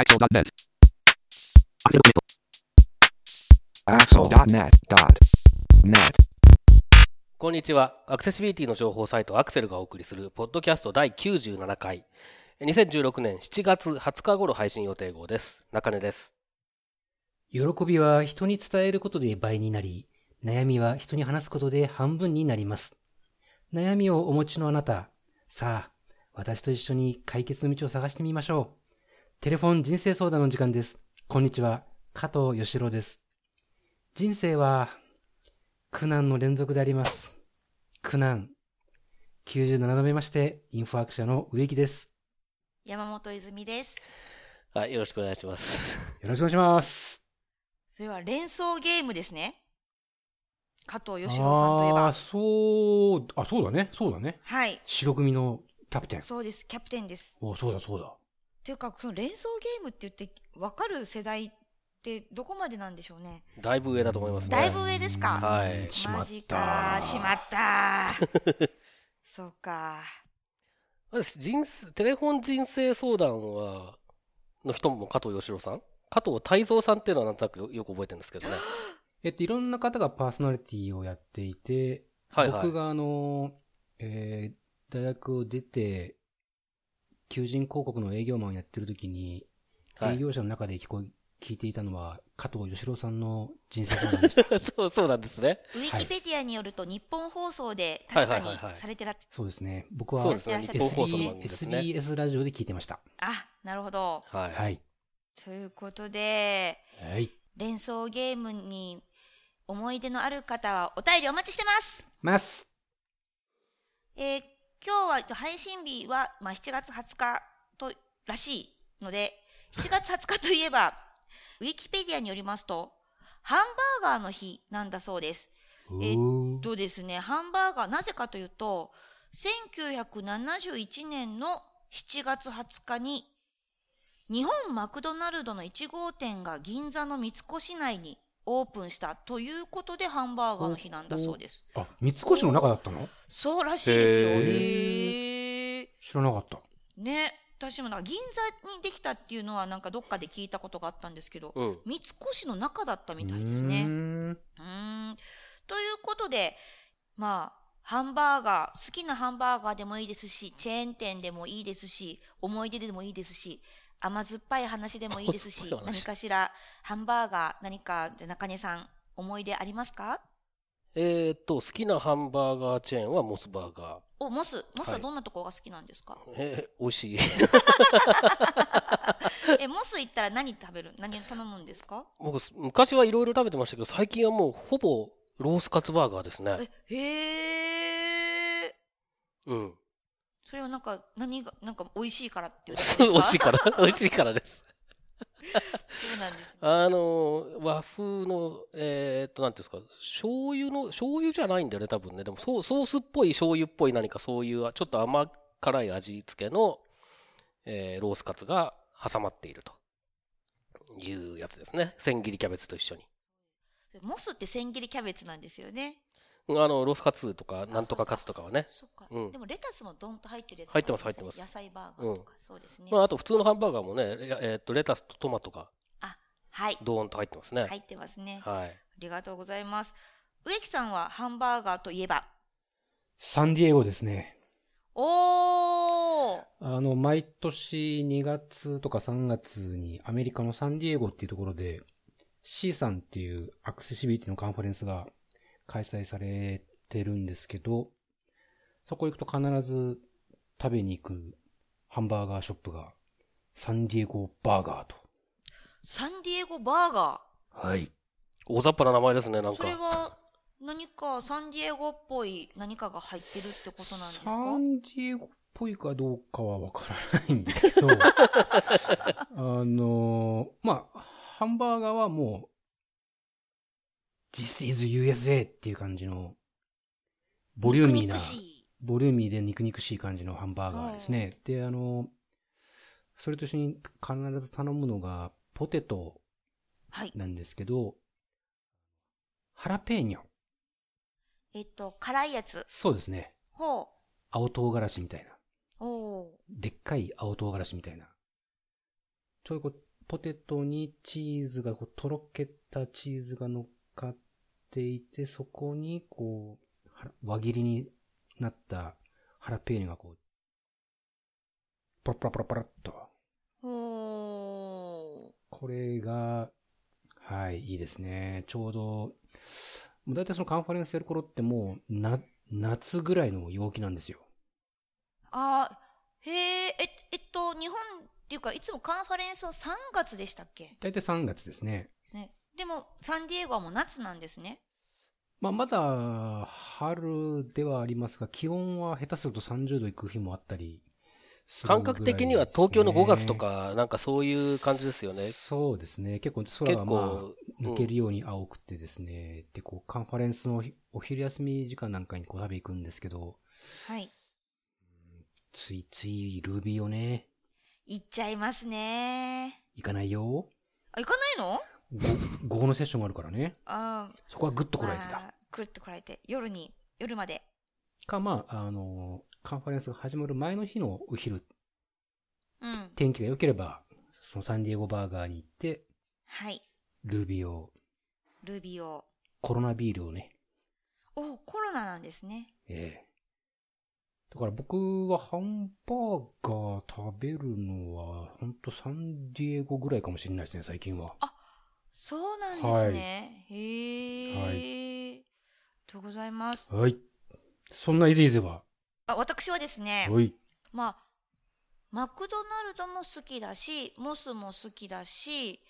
Axel.net. Axel.net.net. こんにちは。アクセシビリティの情報サイトアクセルがお送りするポッドキャスト第97回。2016年7月20日頃配信予定号です。中根です。喜びは人に伝えることで倍になり、悩みは人に話すことで半分になります。悩みをお持ちのあなた、さあ、私と一緒に解決の道を探してみましょう。テレフォン人生相談の時間です。こんにちは、加藤義郎です。人生は、苦難の連続であります。苦難。97度目まして、インフォアクションの植木です。山本泉です。はい、よろしくお願いします。よろしくお願いします。それは連想ゲームですね。加藤義郎さんといえばああ、。そう、あ、そうだね、そうだね。はい。白組のキャプテン。そうです。キャプテンです。おそうだそうだ。っていうか、その連想ゲームって言って分かる世代ってどこまでなんでしょうね。だいぶ上だと思いますね。だいぶ上ですか？はい。しまっマジたか。しまった。そうか。私人生テレフォン人生相談は、の人も加藤義郎さん？加藤泰造さんっていうのはなんとなくよよく覚えてるんですけどね。えっと、いろんな方がパーソナリティをやっていて、はいはい僕があの、えー大学を出て、求人広告の営業マンをやってる時に、はい営業者の中で聞こえ聞いていたのは、加藤義郎さんの人生相談でした。そう、そうなんですね。ウィキペディアによると日本放送で確かにはいはいはいはいされてらっそうですね。僕はそうですね。日本放送の番 SB 組ですね。SBS ラジオで聞いてました。あ、なるほど。はい。はい。ということで、はい。連想ゲームに思い出のある方はお便りお待ちしてます。ます。えー今日はえっと配信日は、まあ、7月20日とらしいので、7月20日といえば、ウィキペディアによりますと、ハンバーガーの日なんだそうです。えおーとですね、ハンバーガー、なぜかというと、1971年の7月20日に、日本マクドナルドの1号店が銀座の三越内にオープンしたということでハンバーガーの日なんだそうです。あ、三越の中だったの？そうらしいですよ。へへー知らなかった。ね。私もなんか銀座にできたっていうのはなんかどっかで聞いたことがあったんですけど、うん。三越の中だったみたいですね。んうーん。ということで、まあ、ハンバーガー、好きなハンバーガーでもいいですし、チェーン店でもいいですし、思い出でもいいですし、甘酸っぱい話でもいいですし何かしら、ハンバーガー、何か、で中根さん、思い出ありますか？えーっと、好きなハンバーガーチェーンはモスバーガー。お、モス、モスははいどんなところが好きなんですか、えー、美味しい。え、モス行ったら何食べる？何を頼むんですか？僕、昔はいろいろ食べてましたけど、最近はもうほぼロースカツバーガーですね。え、へー。うん。それはなんか、何が、なんか美味しいからっていうだけですか？美味しいから、美味しいからです。そうなんですね。あの、和風の、えーっと、なんていうんですか、醤油の、醤油じゃないんだよね、多分ね。でも、ソソースっぽい醤油っぽい何かそういう、ちょっと甘辛い味付けの、えーロースカツが挟まっているというやつですね。千切りキャベツと一緒に。モスって千切りキャベツなんですよね。あの、ロースカツとか、なんとかカツとかはね。そっか、うんでもレタスもドンと入ってるやつ入ってます入ってます野菜バーガーとか、そうですね。まあ、あと普通のハンバーガーもね、ええーっと、レタスとトマトがあ、はい。ドーンと入ってますね。入ってますね。はい。ありがとうございます。植木さんはハンバーガーといえば、サンディエゴですね。おーあの、毎年2月とか3月にアメリカのサンディエゴっていうところで C さんっていうアクセシビリティのカンファレンスが開催されてるんですけど、そこ行くと必ず食べに行くハンバーガーショップがサンディエゴバーガーと。サンディエゴバーガはい。大雑把な名前ですね、なんー。それか。は何かサンディエゴっぽい何かが入ってるってことなんですサかンディエゴっぽいかどうかはわからないんですけど、あのまあ、ハンバーガーはもう、This is USA っていう感じの、ボリューミーなボリューミーで肉々しい感じのハンバーガーですね。で、あの、それと一緒に必ず頼むのが、ポテトはい。なんですけど、ハラペーニョ。えっと、辛いやつ。そうですね。ほう。青唐辛子みたいな。おーでっかい青唐辛子みたいな。ちょいこ、ポテトにチーズが、こう、とろけたチーズが乗っかっていて、そこに、こう、は輪切りになったハラペーニョがこう、パラパラパラパラっと。これが、はい、いいですね。ちょうど、もう大体そのカンファレンスやる頃ってもう、な、夏ぐらいの陽気なんですよ。あー、へえ、え、えっと、日本っていうか、いつもカンファレンスは3月でしたっけ？大体3月ですね。ね。でも、サンディエゴはもう夏なんですね。まあ、まだ、春ではありますが、気温は下手すると30度いく日もあったりするぐらい感覚的には東京の5月とか、なんかそういう感じですよね。そうですね。結構空がまあ結構、抜けるように青くてですね。で、こう、カンファレンスのお昼休み時間なんかにこう食べ行くんですけど、はい。ついついルービーをね、行っちゃいますね。行かないよ。あ、行かないの？ご午後のセッションがあるからね。あそこはグッとーこらえてた。あーくるっとこらえて、夜に、夜まで。か、まあ、あの、カンファレンスが始まる前の日のお昼、うん。天気が良ければ、そのサンディエゴバーガーに行って、はい。ルービーを、ルビーを。コロナビールをね、お、コロナなんですね。ええだから僕はハンバーガー食べるのは、ほんとサンディエゴぐらいかもしれないですね、最近は。そうなんですね。へえ。はいとうございます。はい。そんなイズイズは、あ、私はですね、はい。まあ、マクドナルドも好きだし、モスも好きだし、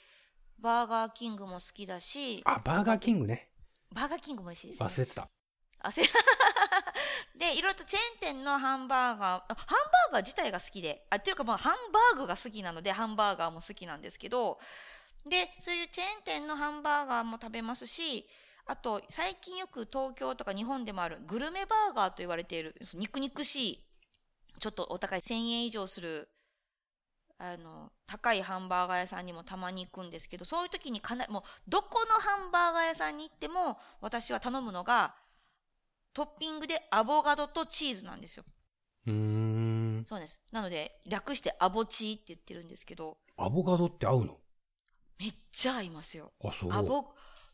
バーガーキングも好きだし、あ、バーガーキングね。バーガーキングも美味しいですね。忘れてた。あせ で、いろいろとチェーン店のハンバーガー、あハンバーガー自体が好きで、あ、っていうかまあハンバーグが好きなので、ハンバーガーも好きなんですけど、で、そういうチェーン店のハンバーガーも食べますし、あと、最近よく東京とか日本でもあるグルメバーガーと言われている、肉肉しい、ちょっとお高い1000円以上する、あの、高いハンバーガー屋さんにもたまに行くんですけど、そういう時にかな、もう、どこのハンバーガー屋さんに行っても、私は頼むのが、トッピングでアボカドとチーズなんですよ。うーん。そうです。なので、略してアボチーって言ってるんですけど、アボカドって合うの？めっちゃ合いますよ。あ、そう。アボ、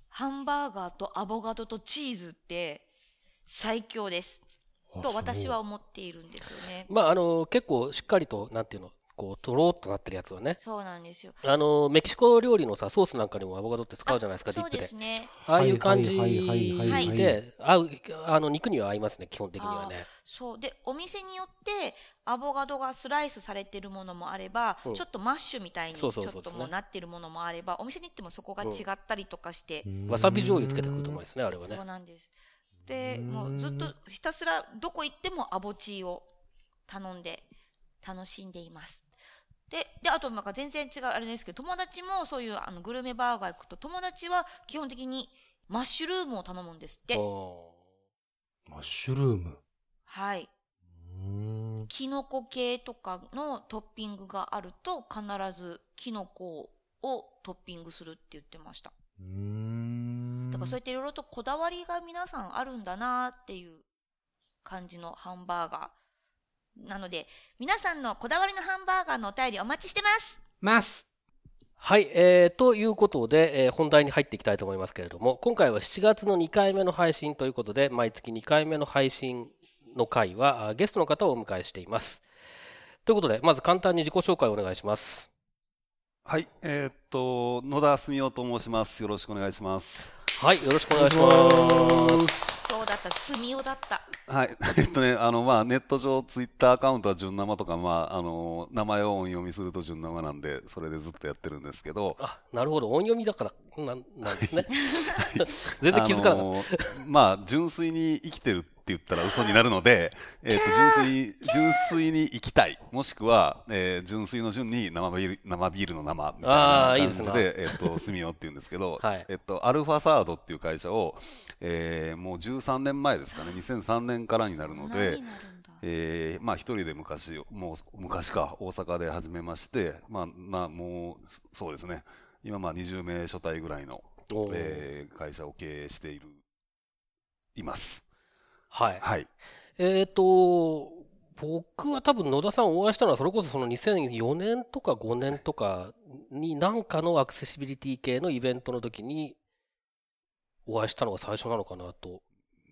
ハンバーガーとアボカドとチーズって最強です。と私は思っているんですよね。まあ、あの、結構しっかりと、なんていうの、こう、とろーっとなってるやつはね。そうなんですよ。あの、メキシコ料理のさ、ソースなんかにもアボカドって使うじゃないですか、ディップでそうです。ね。ああいう感じはいはいはいはいはいで、合う、あの、肉には合いますね、基本的にはね。そう。で、お店によって、アボカドがスライスされてるものもあれば、うんちょっとマッシュみたいにちそょっともうなってるものもあれば、お店に行ってもそこが違ったりとかして、うんわさび醤油つけてくると思いますね、あれはねそう。なんです。で、もうずっとひたすらどこ行ってもアボチーを頼んで楽しんでいます。で、で、あとなんか全然違うあれですけど、友達もそういうあのグルメバーガー行くと、友達は基本的にマッシュルームを頼むんですって。おマッシュルーム。はい。キノコ系とかのトッピングがあると、必ずキノコをトッピングするって言ってました。うーん。だからそうやっていろいろとこだわりが皆さんあるんだなっていう感じのハンバーガー。なので、皆さんのこだわりのハンバーガーのお便りお待ちしてます。ます。はい、えー、ということで、えー本題に入っていきたいと思いますけれども、今回は7月の2回目の配信ということで、毎月2回目の配信の回は、あゲストの方をお迎えしています。ということで、まず簡単に自己紹介をお願いします。はい、えーっと、野田澄夫と申します。よろしくお願いします。はい、よろしくお願いします。そうだった、スミオだった。はい、えっとね、あの、まあ、ネット上、ツイッターアカウントは純生とか、まあ、あの、名前を音読みすると純生なんで、それでずっとやってるんですけど、あ、なるほど、音読みだから、なんなんですね。全然気づかなかった。あのまあ、純粋に生きてるって言ったら嘘になるので、えっと、純粋、純粋に生きたい。もしくは、えー純粋の純に生ビール、生ビールの生みたいな感じで、えっと、住みよって言うんですけど、はい。えっと、アルファサードっていう会社を、えーもう13年前ですかね、2003年からになるのでえーまあ一人で昔、もう昔か、大阪で始めまして、まあ、な、もう、そうですね、今まあ20名所帯ぐらいの、えー会社を経営している、います。はい。はい。えっ、と、僕は多分野田さんお会いしたのはそれこそその2004年とか5年とかに何かのアクセシビリティ系のイベントの時にお会いしたのが最初なのかなと。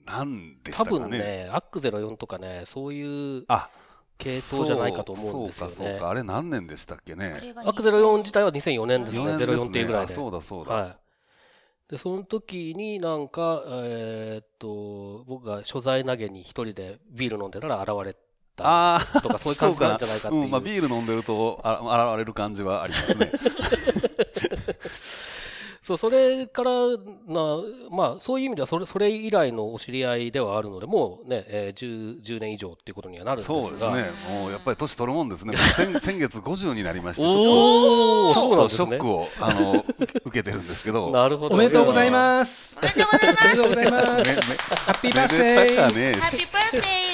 なんでした多かね。分ね、アック04とかね、そういうあ、系統じゃないかと思うんですよねそうかそうか。。あれ何年でしたっけあね。アック04自体は2004年ですね。4年です04っていうぐらいで。あそうだそうだ。はい。で、その時になんか、えーっと、僕が所在投げに一人でビール飲んでたら現れたとか、そういう感じなんじゃないかっていう。うん、まあビール飲んでるとあ現れる感じはありますね。そう、それからな、まあ、そういう意味ではそれ、それ以来のお知り合いではあるので、もうね、えー、10, 10年以上っていうことにはなるんですが。そうですね。もうやっぱり年取るもんですね。先先月50になりまして、ちょっとちょっとショックをあの受けてるんですけど。なるほど。おめでとうございます。おめでとうございますおめでとうございます。めめハッピーバースデー。ハッピーバースデー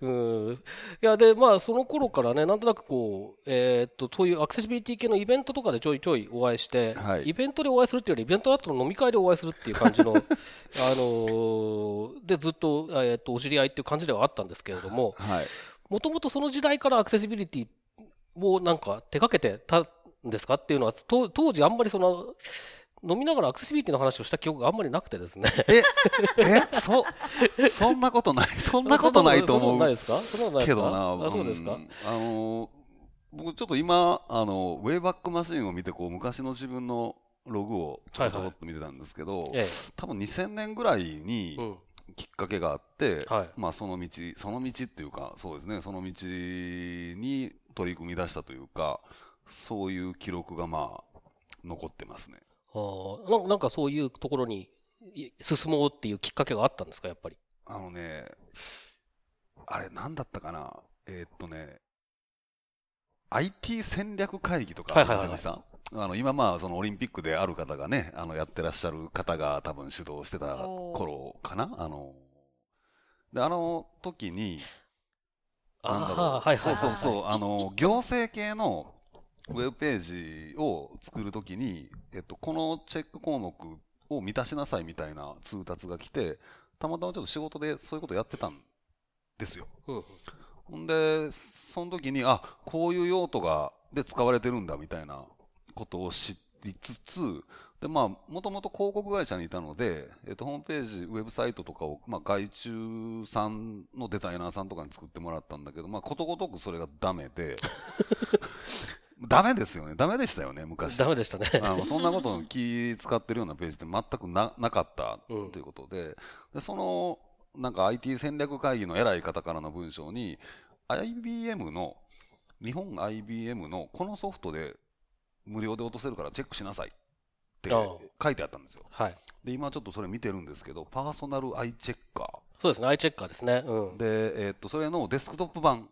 うん。いや、で、まあ、その頃からね、なんとなくこう、えーっと、そういうアクセシビリティ系のイベントとかでちょいちょいお会いして、はい。イベントでお会いするっていうより、イベント後の飲み会でお会いするっていう感じの、あのーで、ずっと、えーっと、お知り合いっていう感じではあったんですけれども、はい。もともとその時代からアクセシビリティをなんか手掛けてたんですかっていうのは、と当時あんまりその、飲みながらアクセシビリティの話をした記憶があんまりなくてですね。え、え、そ、そんなことない、そんなことないと思うそんなことないですか？そんなことないですか？けどな、あ、そうですか、ん。あの、僕ちょっと今、あの、ウェイバックマシンを見て、こう、昔の自分のログをちょこちょこっと見てたんですけど、え多分2000年ぐらいにえ。うん。きっかけがあって、はいまあその道、その道っていうか、そうですね、その道に取り組み出したというか、そういう記録がまあ、残ってますね。ああ、なんかそういうところにい進もうっていうきっかけがあったんですか、やっぱり？あのね、あれ、なんだったかな、えーっとね、IT 戦略会議とかありません。あの今、まあ、そのオリンピックである方がね、あのやってらっしゃる方が多分主導してた頃かな、あのであの時に、なんだろう、ああ、はいはいはい。そうそうそう、あの行政系のウェブページを作るときに、えっと、このチェック項目を満たしなさいみたいな通達が来て、たまたまちょっと仕事でそういうことやってたんですよ。ほんで、その時に、あ、こういう用途が、で使われてるんだみたいなことを知りつつ、で、まあ、もともと広告会社にいたので、えっと、ホームページ、ウェブサイトとかを、まあ、外注さんのデザイナーさんとかに作ってもらったんだけど、まあ、ことごとくそれがダメで、ダメですよね。ダメでしたよね、昔。ダメでしたね。あのそんなことに気使ってるようなページって全くななかったうんということで,、でそのなんか IT 戦略会議の偉い方からの文章に IBM の日本 IBM のこのソフトで無料で落とせるからチェックしなさいって書いてあったんですよ。はい。で今ちょっとそれ見てるんですけどパーソナルアイチェッカそうですね、アイチェッカーですね。うん。ー。で、えーっとそれのデスクトップ版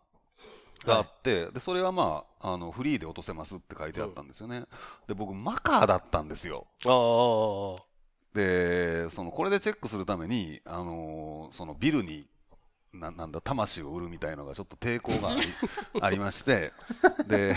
があって、でそれはまああのフリーで落とせますって書いてあったんですよね、で僕マカーだったんですよ。ああでそのこれでチェックするために、あのーそのビルにななんだ魂を売るみたいのがちょっと抵抗があり ましてで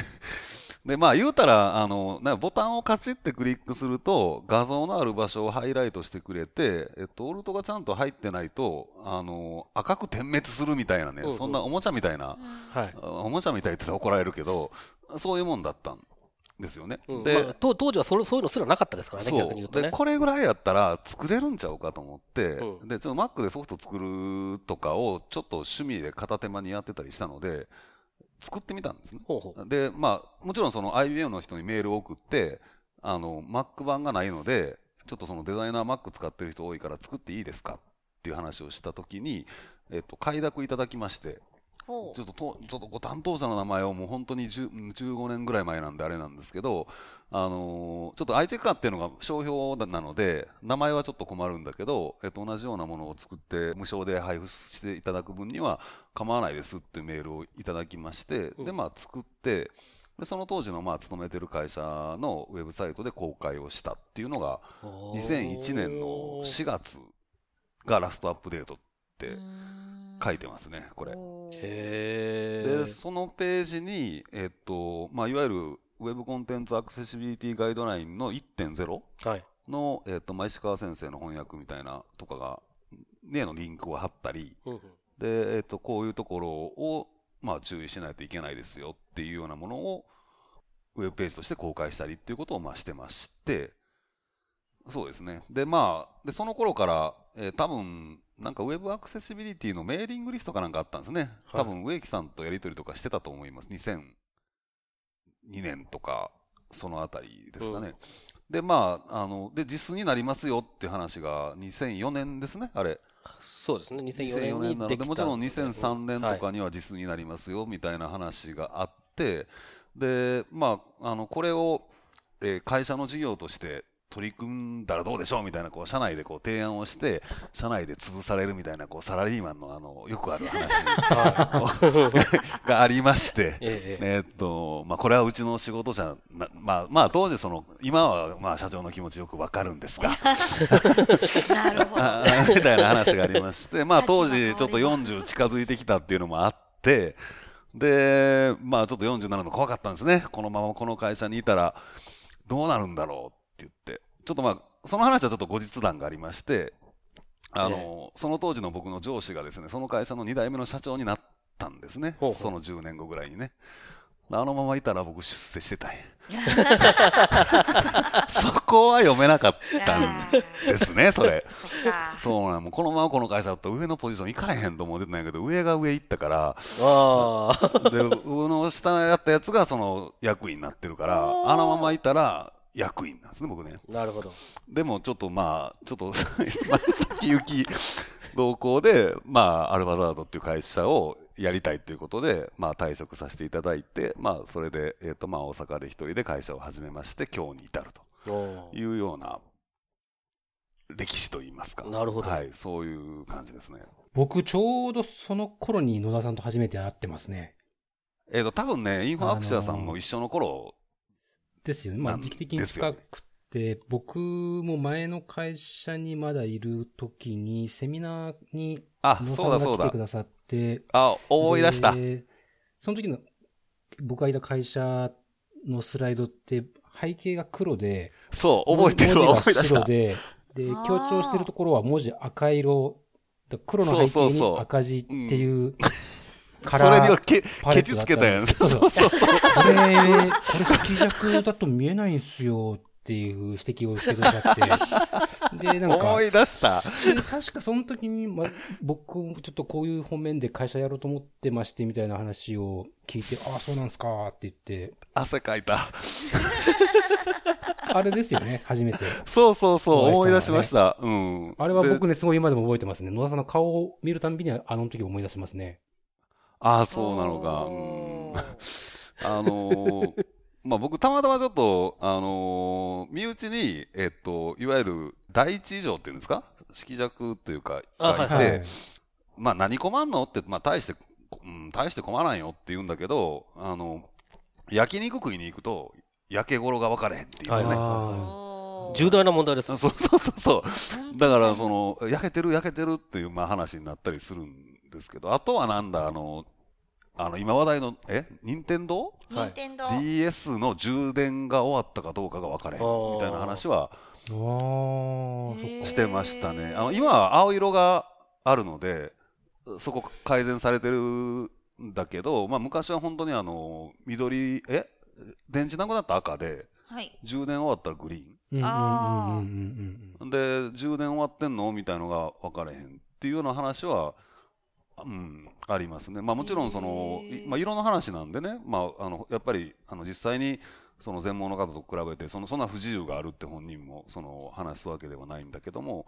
でまあ言うたらあのなボタンをカチッてクリックすると画像のある場所をハイライトしてくれて、えっと、オルトがちゃんと入ってないと、あのー赤く点滅するみたいなね、そんなおもちゃみたいな、はい。おもちゃみたいって怒られるけどそういうもんだったんですよね。うんで、まあ当当時はそれそういうのすらなかったですからね、そう逆に言うとねで。これぐらいやったら作れるんちゃうかと思って、うんでちょっと Mac でソフト作るとかをちょっと趣味で片手間にやってたりしたので作ってみたんですねほうほう。でまあもちろんその IBM の人にメールを送ってあの Mac 版がないのでちょっとそのデザイナー Mac 使ってる人多いから作っていいですかっていう話をした時に、えっと、快諾いただきましてほちょっとと、ちょっとご担当者の名前をもう本当に10 15年ぐらい前なんであれなんですけど、あのーちょっとアイチェッカーっていうのが商標なので、名前はちょっと困るんだけど、えっと、同じようなものを作って無償で配布していただく分には構わないですっていうメールをいただきまして、で、まあ作って、でその当時のまあ勤めてる会社のウェブサイトで公開をしたっていうのが、2001年の4月がラストアップデートって書いてますね、これ。へで、そのページに、えっと、まあ、いわゆるウェブコンテンツアクセシビリティガイドラインの1.0はい。の、えっと、まあ、石川先生の翻訳みたいなとかが、ねのリンクを貼ったり、うんうんで、で、えっと、こういうところを、まあ、注意しないといけないですよっていうようなものを、ウェブページとして公開したりっていうことを、まあ、してまして、そうですね。で、まあ、で、その頃から、えー多分、なんかウェブアクセシビリティのメーリングリストかなんかあったんですね。はい多分、植木さんとやり取りとかしてたと思います。2002年とか、そのあたりですかね。うんで、まあ、あの、で、実数になりますよっていう話が2004年ですね、あれ。そうですね。2004 2004年年なので、もちろん2003年とかに。には実数になりますよみたいな話があって、で、まあ、あの、これを、えー会社の事業として取り組んだらどうでしょうみたいな、こう、社内でこう提案をして、社内で潰されるみたいな、こう、サラリーマンのあの、よくある話がありまして、ええっと、まあ、これはうちの仕事じゃな、まあ、まあ、当時その、今は、まあ、社長の気持ちよくわかるんですが、なるほど。あ みたいな話がありまして、まあ当時ちょっと40近づいてきたっていうのもあって、で、まあちょっと47の怖かったんですね。このままこの会社にいたらどうなるんだろう。ちょっとまあ、その話はちょっと後日談がありまして、あの、その当時の僕の上司がですね、その会社の2代目の社長になったんですね。ほうほうその10年後ぐらいにね。あのままいたら僕出世してたんや。そこは読めなかったんですね、それ。そうなんもうこのままこの会社だったら上のポジション行かれへんと思ってたんやけど上が上行ったからああ。で上の下やったやつがその役員になってるからあのままいたら役員なんですね僕ねなるほど。でもちょっとまあちょっと まあ先行き同行でまあアルバザードっていう会社をやりたいということで、まあ、退職させていただいて、まあ、それで、えーとまあ、大阪で一人で会社を始めまして今日に至るというような歴史といいますか。なるほどはい、そういう感じですね。僕ちょうどその頃に野田さんと初めて会ってますね。えっ、と、多分ね、インフォアクシアさんも一緒の頃、ですよね。まあ時期的に近くて、僕も前の会社にまだいる時にセミナーにあ、そうだそうだ来てく。ださって、あ、思い出した。でその時の僕がいた会社のスライドって背景が黒で、そう、覚えてるわ、文字が思い出した。白で、で、強調してるところは文字赤色、だ黒の背景に赤字っていう、カそれにけ、ケチつけたやん。そうそうそう。これ、これ色弱だと見えないんすよっていう指摘をしてくださって。で、なんか思、い出した。で確かその時に、ま、僕もちょっとこういう方面で会社やろうと思ってましてみたいな話を聞いて、ああ、そうなんすかって言って、汗かいた。あれですよね、初めて。そ うそうそう、お思い出しました。うん。あれはで僕ね、すごい今でも覚えてますね。野田さんの顔を見るたんびにあの時を思い出しますね。ああ、そうなのか。うん。あのーまあ僕たまたまちょっと、あのー身内に、えっと、いわゆる第一異常っていうんですか？色弱というか、あがいて、はいはい。まあ何困んの？って、まあ大して、うん、大して困らんよって言うんだけど、あの、焼肉食いに行くと、焼け頃が分かれへんっていうんですね。重大な問題です。そうそうそうそう。だから、その、焼けてる焼けてるっていう、まあ話になったりするんですけど、あとはなんだ、あの、あの、今話題の、え？任天堂任天堂 ?DS の充電が終わったかどうかが分かれへんみたいな話は。してましたね。あの、今は青色があるので、そこ改善されてるんだけど、まあ昔は本当にあの、緑、え？電池なくなったら赤で、はい。充電終わったらグリーン。で充電終わってんの？みたいのが分かれへんっていうような話は、うん、ありますね。まあもちろんその、まあ、色の話なんでね、まあ、あのやっぱりあの実際にその全盲の方と比べてそのそんな不自由があるって本人もその話すわけではないんだけども、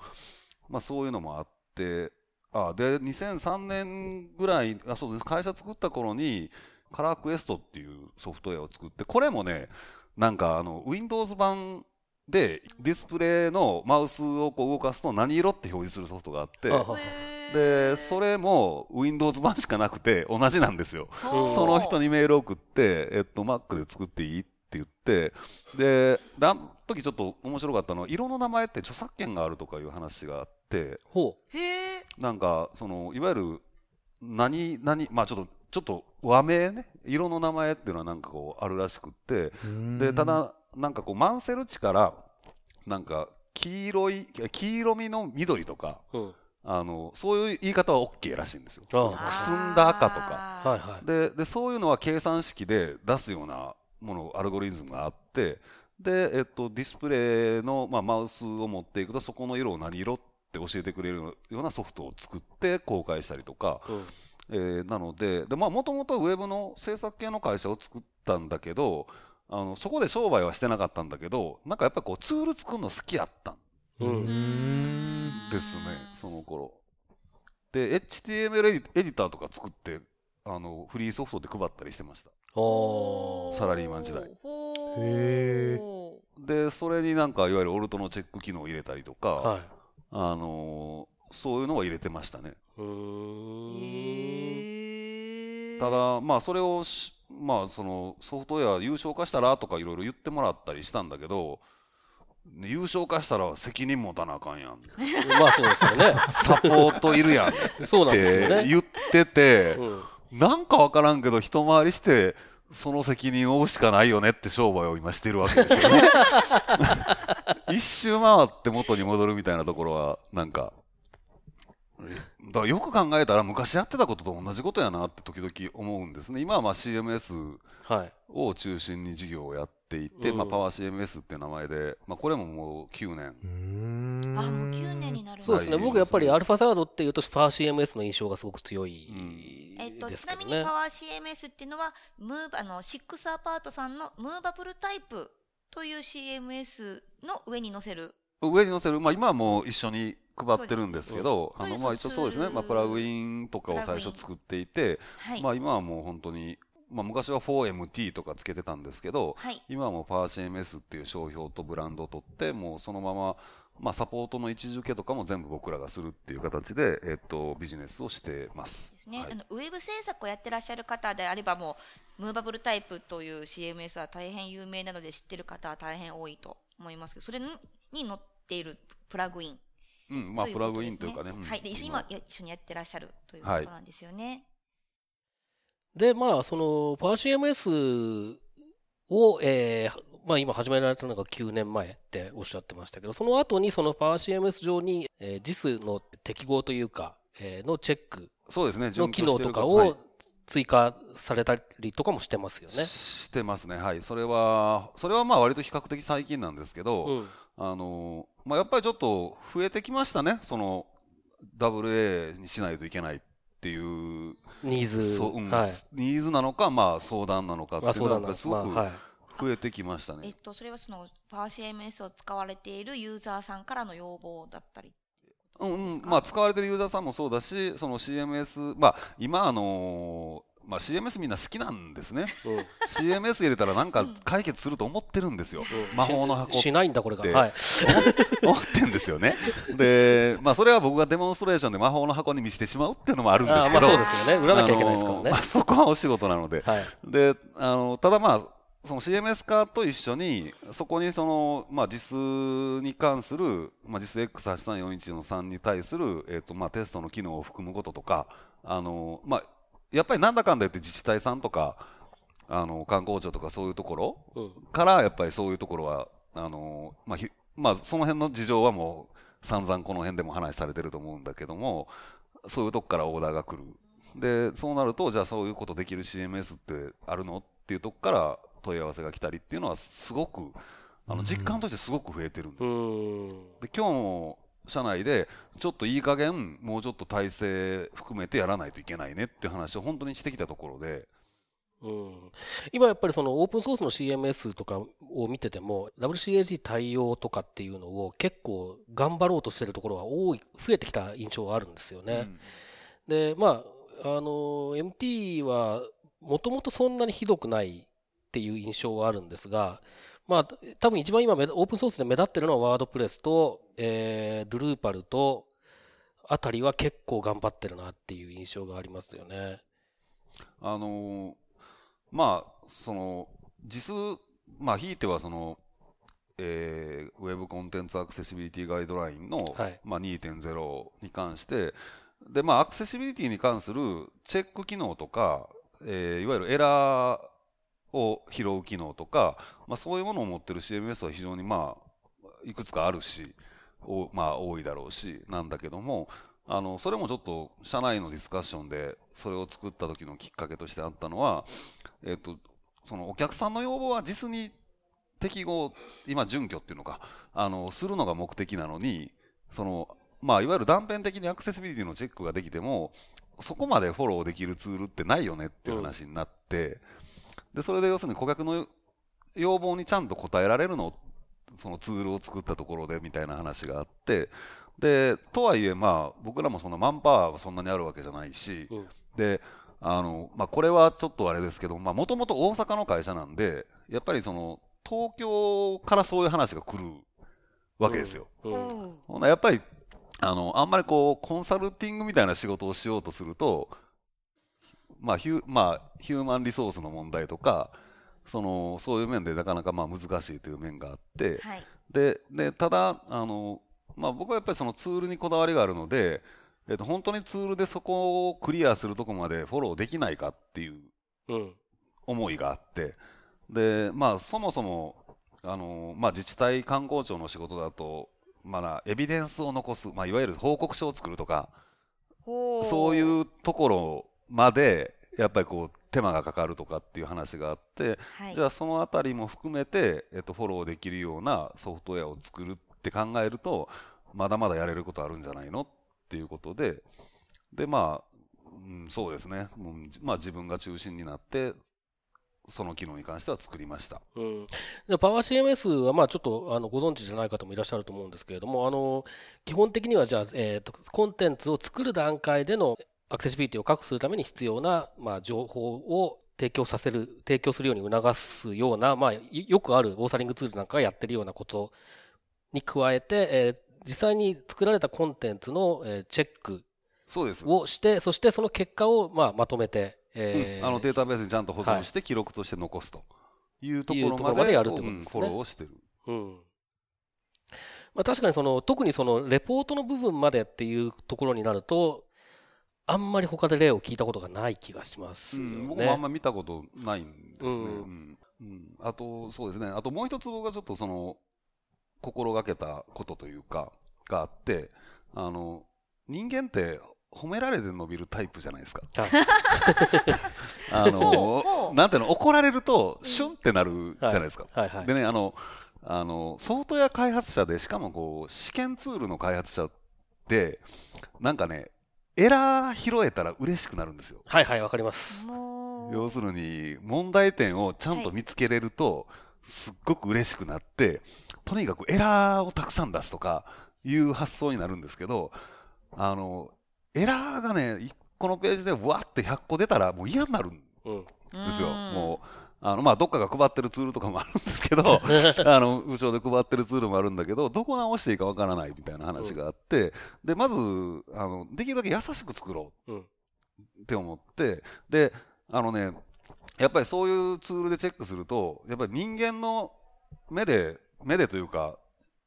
まあ、そういうのもあってあで2003年ぐらいあそうです。会社作った頃にカラークエストっていうソフトウェアを作ってこれもねなんかあの Windows 版でディスプレイのマウスをこう動かすと何色って表示するソフトがあってでそれも Windows 版しかなくて同じなんですよ。うんその人にメールを送って、えっと、Mac で作っていいって言って、で、であの時ちょっと面白かったのは、色の名前って著作権があるとかいう話があって、ほへえ。なんか、その、いわゆる、何、何、まあちょっと、ちょっと和名ね、色の名前っていうのはなんかこうあるらしくって、うん。で、ただ、なんかこう、マンセル値から、なんか、黄色い、黄色みの緑とか、う。うん。あのそういう言い方は OK らしいんですよ。あくすんだ赤とか。ででそういうのは計算式で出すようなものアルゴリズムがあってで、えっと、ディスプレイの、まあ、マウスを持っていくとそこの色を何色って教えてくれるようなソフトを作って公開したりとか、うん。えーなのでで、まあ、もともとウェブの制作系の会社を作ったんだけどあのそこで商売はしてなかったんだけどなんかやっぱこうツール作るの好きやったんう。うんん。ですねその頃で HTML エディターとか作ってあのフリーソフトで配ったりしてましたサラリーマン時代へでそれになんかいわゆるオルトのチェック機能を入れたりとか、はい。あのーそういうのを入れてましたね。ただまあそれをしまあそのソフトウェア優勝化したらとかいろいろ言ってもらったりしたんだけど優勝化したら責任持たなあかんやん まあそうですよね。サポートいるやん っ。て言ってて、うんなんかわからんけど一回りしてその責任を負うしかないよねって商売を今してるわけですよね 一周回って元に戻るみたいなところはなんかえだからよく考えたら昔やってたことと同じことやなって時々思うんですね今はまあ CMS はい。を中心に事業をやっていて、うんまあ、パワー CMS っていう名前で、まあ、これももう9年うん。あもう9年になるそうですね。はい僕やっぱりアルファサードっていうと、ファー CMS の印象がすごく強いえっと、ですけどねちなみにパ。ワー CMS っていうのはムーバあのシックスアパートさんのムーバブルタイプという CMS の上に載せる上に載せる、まあ、今はもう一緒に配ってるんですけど、あのまあ一応そうですね、まあ、プラグインとかを最初作っていて、はい、まあ、今はもう本当に、まあ、昔は 4MT とかつけてたんですけど、はい。今はもう PowerCMS っていう商標とブランドを取って、もうそのまま、まあ、サポートの位置づけとかも全部僕らがするっていう形で、えっと、ビジネスをしてます。ですね、はい。あのウェブ制作をやってらっしゃる方であればもうムーバブルタイプという CMS は大変有名なので知ってる方は大変多いと思いますけどそれにに載っているプラグインうん、まあ、プラグインというかね。うん。はい、で一緒に一緒にやってらっしゃるということなんですよね。で、まあ、その、パワー CMS を、えーまあ今始められたのが9年前っておっしゃってましたけど、その後にそのパワー CMS 上に、えー JIS の適合というか、えーのチェックそうですね、の機能とかはい。を追加されたりとかもしてますよね。してますね、はい、それは、それはまあ割と比較的最近なんですけど、うん。あのまあ、やっぱりちょっと増えてきましたね、その WA にしないといけないっていう、ニーズ。そううんはい。ニーズなのか、まあ、相談なのかってまあいうのは、そうなんだやっぱりすごくまあはい。増えてきましたね。えっと、それはそのパワー CMS を使われているユーザーさんからの要望だったり。うんうんまあ、使われてるユーザーさんもそうだし、その CMS、まあ、今、あのまあ、CMS みんな好きなんですね。うん。CMS 入れたらなんか解決すると思ってるんですよ。魔法の箱しないんだ、これが。ではい。思ってんですよね。で、まあ、それは僕がデモンストレーションで魔法の箱に見せてしまうっていうのもあるんですけど、まあそうですよね。売らなきゃいけないですからねまあ、。そこはお仕事なので。はい。で、あの、ただまあ、その CMS 化と一緒に、そこにその、まあ、実に関する、まあ、実 X8341 の3に対する、えっ、と、まあ、テストの機能を含むこととか、あの、まあ、やっぱりなんだかんだ言って自治体さんとか、あの、観光庁とかそういうところうん。から、やっぱりそういうところは、あの、まあ、ひまあ、その辺の事情はもう、散々この辺でも話されてると思うんだけども、そういうとこからオーダーが来る。で、そうなると、じゃあそういうことできる CMS ってあるのっていうとこから問い合わせが来たりっていうのは、すごく、あの、実感としてすごく増えてるんです。で、今日も、社内で、ちょっといい加減、もうちょっと体制含めてやらないといけないねっていう話を本当にしてきたところで、うん。今やっぱりそのオープンソースの CMS とかを見てても WCAG 対応とかっていうのを結構頑張ろうとしてるところが多い増えてきた印象はあるんですよね。でまああの MT はもともとそんなにひどくないっていう印象はあるんですがまあ多分一番今目オープンソースで目立ってるのはワードプレスと、えー、ドゥルーパルとあたりは結構頑張ってるなっていう印象がありますよね。あのーまあ、その、実、まあ、ひいてはその、えーウェブコンテンツアクセシビリティガイドラインの、はいまあ、2.0に関して、で、まあ、アクセシビリティに関するチェック機能とか、えーいわゆるエラーを拾う機能とか、まあ、そういうものを持ってる CMS は非常にまあ、いくつかあるし、おまあ、多いだろうし、なんだけども、あのそれもちょっと社内のディスカッションでそれを作った時のきっかけとしてあったのは、えっと、そのお客さんの要望は実に適合今準拠っていうのかあのするのが目的なのにその、まあ、いわゆる断片的にアクセシビリティのチェックができてもそこまでフォローできるツールってないよねっていう話になって、でそれで要するに顧客の要望にちゃんと応えられるの？そのツールを作ったところでみたいな話があって。でとはいえまあ僕らもそのマンパワーはそんなにあるわけじゃないし、うん、であのまあ、これはちょっとあれですけどもともと大阪の会社なんでやっぱりその東京からそういう話が来るわけですよ。うん。うん、やっぱりあのあんまりこうコンサルティングみたいな仕事をしようとすると、まあヒュまあ、ヒューマンリソースの問題とかそのそういう面でなかなかまあ難しいという面があって、はい、ででただあの、まあ、僕はやっぱりそのツールにこだわりがあるので、えっと、本当にツールでそこをクリアするとこまでフォローできないかっていう思いがあって、でまあ、そもそもあの、まあ、自治体観光庁の仕事だとまだエビデンスを残す、まあ、いわゆる報告書を作るとかそういうところまでやっぱりこう手間がかかるとかっていう話があって、はい、じゃあそのあたりも含めて、えっと、フォローできるようなソフトウェアを作るって考えるとまだまだやれることあるんじゃないのっていうことででまあ、うん、そうですね、うん、まあ自分が中心になってその機能に関しては作りました。うん。で、パワー CMS は、まあちょっと、あの、ご存知じゃない方もいらっしゃると思うんですけれども、あの、基本的には、じゃあ、えっ、ー、と、コンテンツを作る段階でのアクセシビリティを確保するために必要な、まあ、情報を提供させる、提供するように促すような、まあ、よくあるオーサリングツールなんかがやってるようなことに加えて、えー、実際に作られたコンテンツの、えー、チェックをして、そしてその結果を、まあ、まとめて、えー、あのデータベースにちゃんと保存して記録として残すと。いうところまで,、やるということですね、フォローをしてる。うん。まあ、確かにその特にそのレポートの部分までっていうところになるとあんまり他で例を聞いたことがない気がしますよね、うん、僕もあんまり見たことないんですね、うん、うん、あとそうですね。あともう一つ僕がちょっとその心がけたことというかがあってあの人間って褒められて伸びるタイプじゃないですか。あ。の、なんていうの、怒られると、シュンってなるじゃないですか。はい。はいはい、でね、あの、あの、ソフトウェア開発者で、しかもこう、試験ツールの開発者って、なんかね、エラー拾えたら嬉しくなるんですよ。はいはい、わかります。要するに、問題点をちゃんと見つけれると、すっごく嬉しくなって、とにかくエラーをたくさん出すとかいう発想になるんですけど、あの、エラーがね、1個のページでわって100個出たらもう嫌になるんですよ。もうあのまあ、どっかが配ってるツールとかもあるんですけど あの部長で配ってるツールもあるんだけどどこ直していいかわからないみたいな話があって、でまずあのできるだけ優しく作ろうって思ってであのねやっぱりそういうツールでチェックするとやっぱり人間の目で目でというか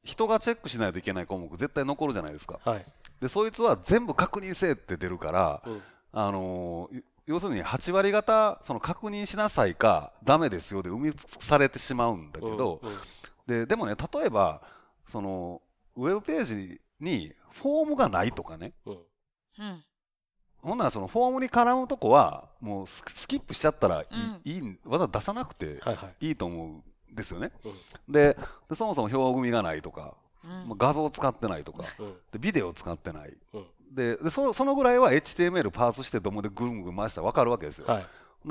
人がチェックしないといけない項目絶対残るじゃないですか。はい、でそいつは全部確認せえって出るから、うん、あのー、要するに8割方その確認しなさいかダメですよで生みされてしまうんだけど、うんうん、ででもね例えばそのウェブページにフォームがないとかね、うん、ほんならそのフォームに絡むとこはもうスキップしちゃったらいい,、いいわざわざ出さなくていい。と思うんですよね。でそもそも表組がないとかうん、画像を使ってないとか、うん、でビデオを使ってない、うん、ででそそのぐらいは HTML パースしてどもでぐるぐる回したら分かるわけですよ、はい、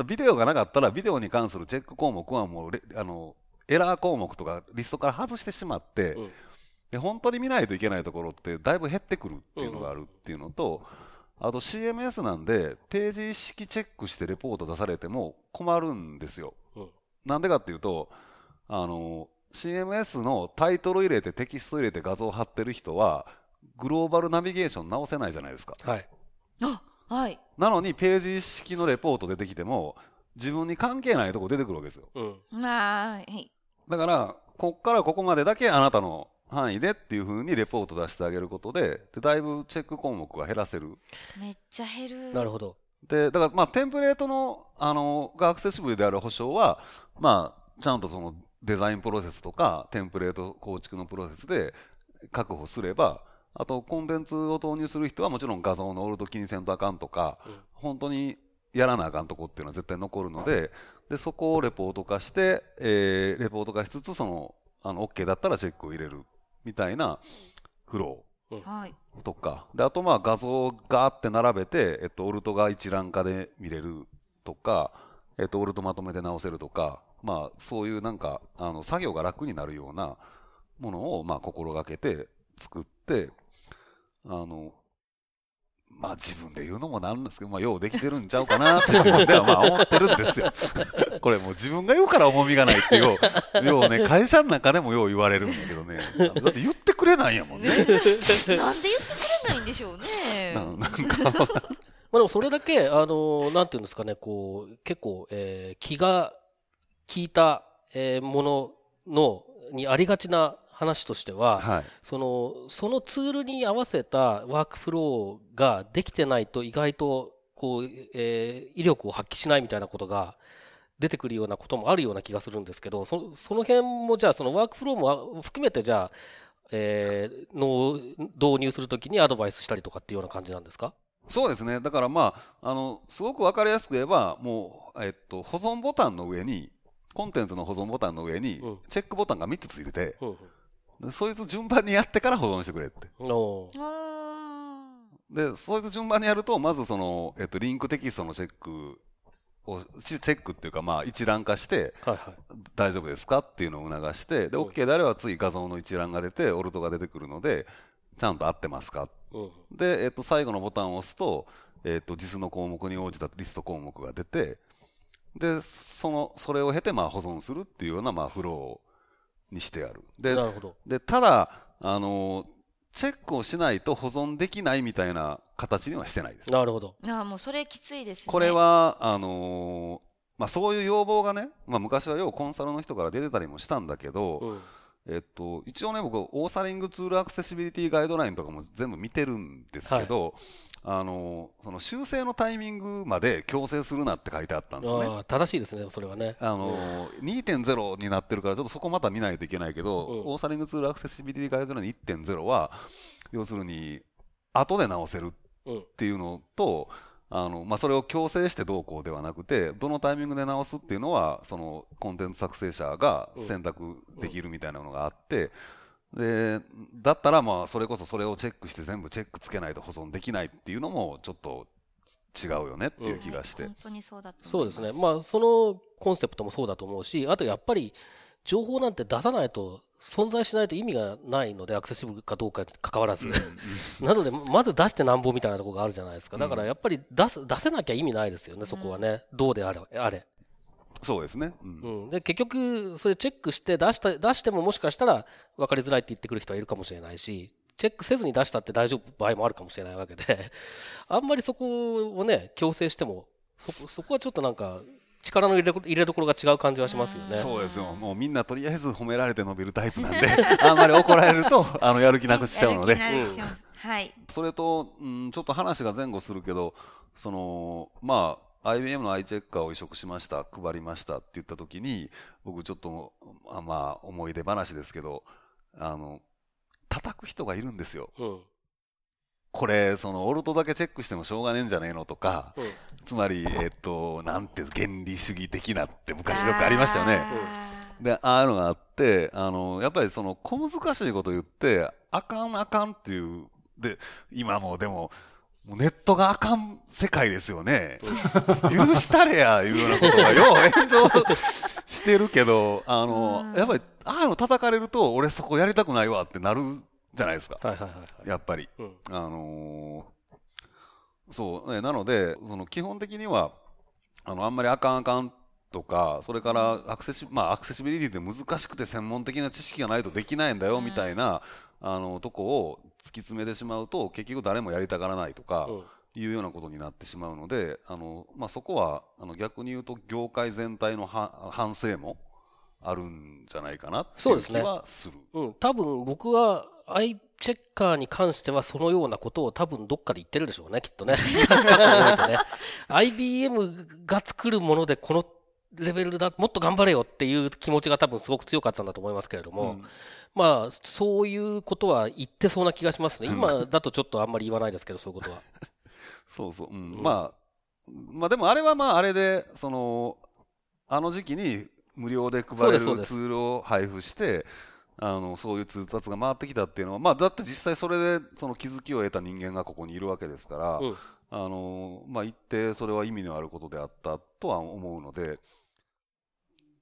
ビデオがなかったらビデオに関するチェック項目はもうあのエラー項目とかリストから外してしまって、で本当に見ないといけないところってだいぶ減ってくるっていうのがあるっていうのと、あと CMS なんでページ式チェックしてレポート出されても困るんですよ。なんでかっていうとあの CMS のタイトル入れてテキスト入れて画像貼ってる人はグローバルナビゲーション直せないじゃないですか。はい。あ、はい。なのにページ式のレポート出てきても自分に関係ないとこ出てくるわけですよ。うん。はい。だからこっからここまでだけあなたの範囲でっていうふうにレポート出してあげることででだいぶチェック項目が減らせる。めっちゃ減る。なるほど。でだからまあテンプレートのあのがアクセシブルである保証はまあちゃんとそのデザインプロセスとかテンプレート構築のプロセスで確保すればあとコンテンツを投入する人はもちろん画像のオルト気にせんとあかんとか、うん。本当にやらなあかんとこっていうのは絶対残るのででそこをレポート化して、えーレポート化しつつそのあの OK だったらチェックを入れるみたいなフロはい。ーとか。であとまあ画像をガーって並べて、えっと、オルトが一覧化で見れるとか、えっと、オルトまとめて直せるとか、まあ、そういうなんかあの作業が楽になるようなものをまあ心がけて作ってあのまあ自分で言うのもなんですけど、まあ、ようできてるんちゃうかなって 自分ではまあ思ってるんですよ。これもう自分が言うから重みがないってよう、ようね、会社の中でもよう言われるんだけどね。だって言ってくれないんやもんね。なんで言ってくれないんでしょうね。ななんか、まあでもそれだけ、あの、なんていうんですかね、こう、結構、えー気が利いた、えーものの、にありがちな話としては、はい。その、そのツールに合わせたワークフローができてないと意外と、こう、えー威力を発揮しないみたいなことが出てくるようなこともあるような気がするんですけど、そその辺もじゃあそのワークフローも含めてじゃあ、えーの導入するときにアドバイスしたりとかっていうような感じなんですか？そうですね。だからまあ、あの、すごくわかりやすく言えば、もう、えっと、保存ボタンの上に、コンテンツの保存ボタンの上にうん、チェックボタンが3つついてて、うんでそいつ順番にやってから保存してくれって。で、そいつ順番にやると、まずその、えっと、リンクテキストのチェックを、チチェックっていうか、まあ、一覧化して、はいはい。大丈夫ですかっていうのを促して、で、うん。OK であれば次画像の一覧が出て、オルトが出てくるので、ちゃんと合ってますかうん。で、えっと、最後のボタンを押すと、えっと、実の項目に応じたリスト項目が出て、で、その、それを経て、まあ、保存するっていうような、まあ、フローにしてある。でな、るほど。で、ただ、あの、チェックをしないと保存できないみたいな形にはしてないです。なるほど。ーあー、もうそれきついですね。これは、あのまあ、そういう要望がね、まあ、昔はようコンサルの人から出てたりもしたんだけど、うん。えっと、一応ね、僕、オーサリングツールアクセシビリティガイドラインとかも全部見てるんですけど、あのその修正のタイミングまで強制するなって書いてあったんですね。正しいですね、それはね。あの2.0になってるから、ちょっとそこまた見ないといけないけど、うんオーサリングツールアクセシビリティガイドライン1.0は、要するに、後で直せるうん。っていうのと、あのまあ、それを強制してどうこうではなくて、どのタイミングで直すっていうのは、そのコンテンツ作成者が選択できるみたいなのがあって、でだったら、まあ、それこそそれをチェックして全部チェックつけないと保存できないっていうのも、ちょっと違うよねっていう気がして。本当にそうだと思います。そうですね。まあ、そのコンセプトもそうだと思うし、あとやっぱり、情報なんて出さないと、存在しないと意味がないので、アクセシブルかどうかに関わらず。なので、まず出してなんぼみたいなところがあるじゃないですか。だからやっぱり出す、出せなきゃ意味ないですよね、そこはね。どうであれ。あれ。そうですね、うんうん。で、結局、それチェックして出した、出してももしかしたら分かりづらいって言ってくる人はいるかもしれないし、チェックせずに出したって大丈夫場合もあるかもしれないわけで、あんまりそこをね、強制しても、そこ、そこはちょっとなんか、力の入れ入れどころが違う感じはしますよね。そうですよ、もうみんなとりあえず褒められて伸びるタイプなんで、あんまり怒られると あのやる気なくしちゃうので、はい。それと、うん、ちょっと話が前後するけど、そのまあ、IBM のアイチェッカーを移植しました、配りましたって言ったときに、僕、ちょっと、あまあ、思い出話ですけど、あの叩く人がいるんですよ。うん。これ、そのオルトだけチェックしてもしょうがねえんじゃねえのとか、うん。つまり、えっと、なんて原理主義的なって昔よくありましたよね。で、ああいうのがあって、あの、やっぱりその小難しいこと言って、あかんあかんっていう、で、今もうでも、もうネットがあかん世界ですよね。許したれや、いうようなことがよう炎上してるけど、あの、やっぱり、ああいうの叩かれると、俺そこやりたくないわってなるじゃないですか。はいはいはいはい。やっぱり。うん。あのーそう、ね、なので、その基本的には、あの、あんまりあかんあかんとか、それからアクセシ、まあ、アクセシビリティって難しくて専門的な知識がないとできないんだよ、みたいな、あの、とこを突き詰めてしまうと、結局誰もやりたがらないとか、うんいうようなことになってしまうので、あの、まあ、そこは、あの、逆に言うと、業界全体のは反省もあるんじゃないかなっていう気そうですねはする。うん。多分僕は、アイチェッカーに関してはそのようなことを多分どっかで言ってるでしょうね、きっとね。ね IBM が作るものでこのレベルだ、もっと頑張れよっていう気持ちが多分すごく強かったんだと思いますけれども、うんまあ、そういうことは言ってそうな気がしますね。今だとちょっとあんまり言わないですけど、そういうことは。そうそう、うんうんまあ、まあでもあれはまああれで、その、あの時期に無料で配れるツールを配布して、あのそういう通達が回ってきたっていうのは、まあ、だって実際それでその気づきを得た人間がここにいるわけですから、うん。あのまあ、一定それは意味のあることであったとは思うので、うん。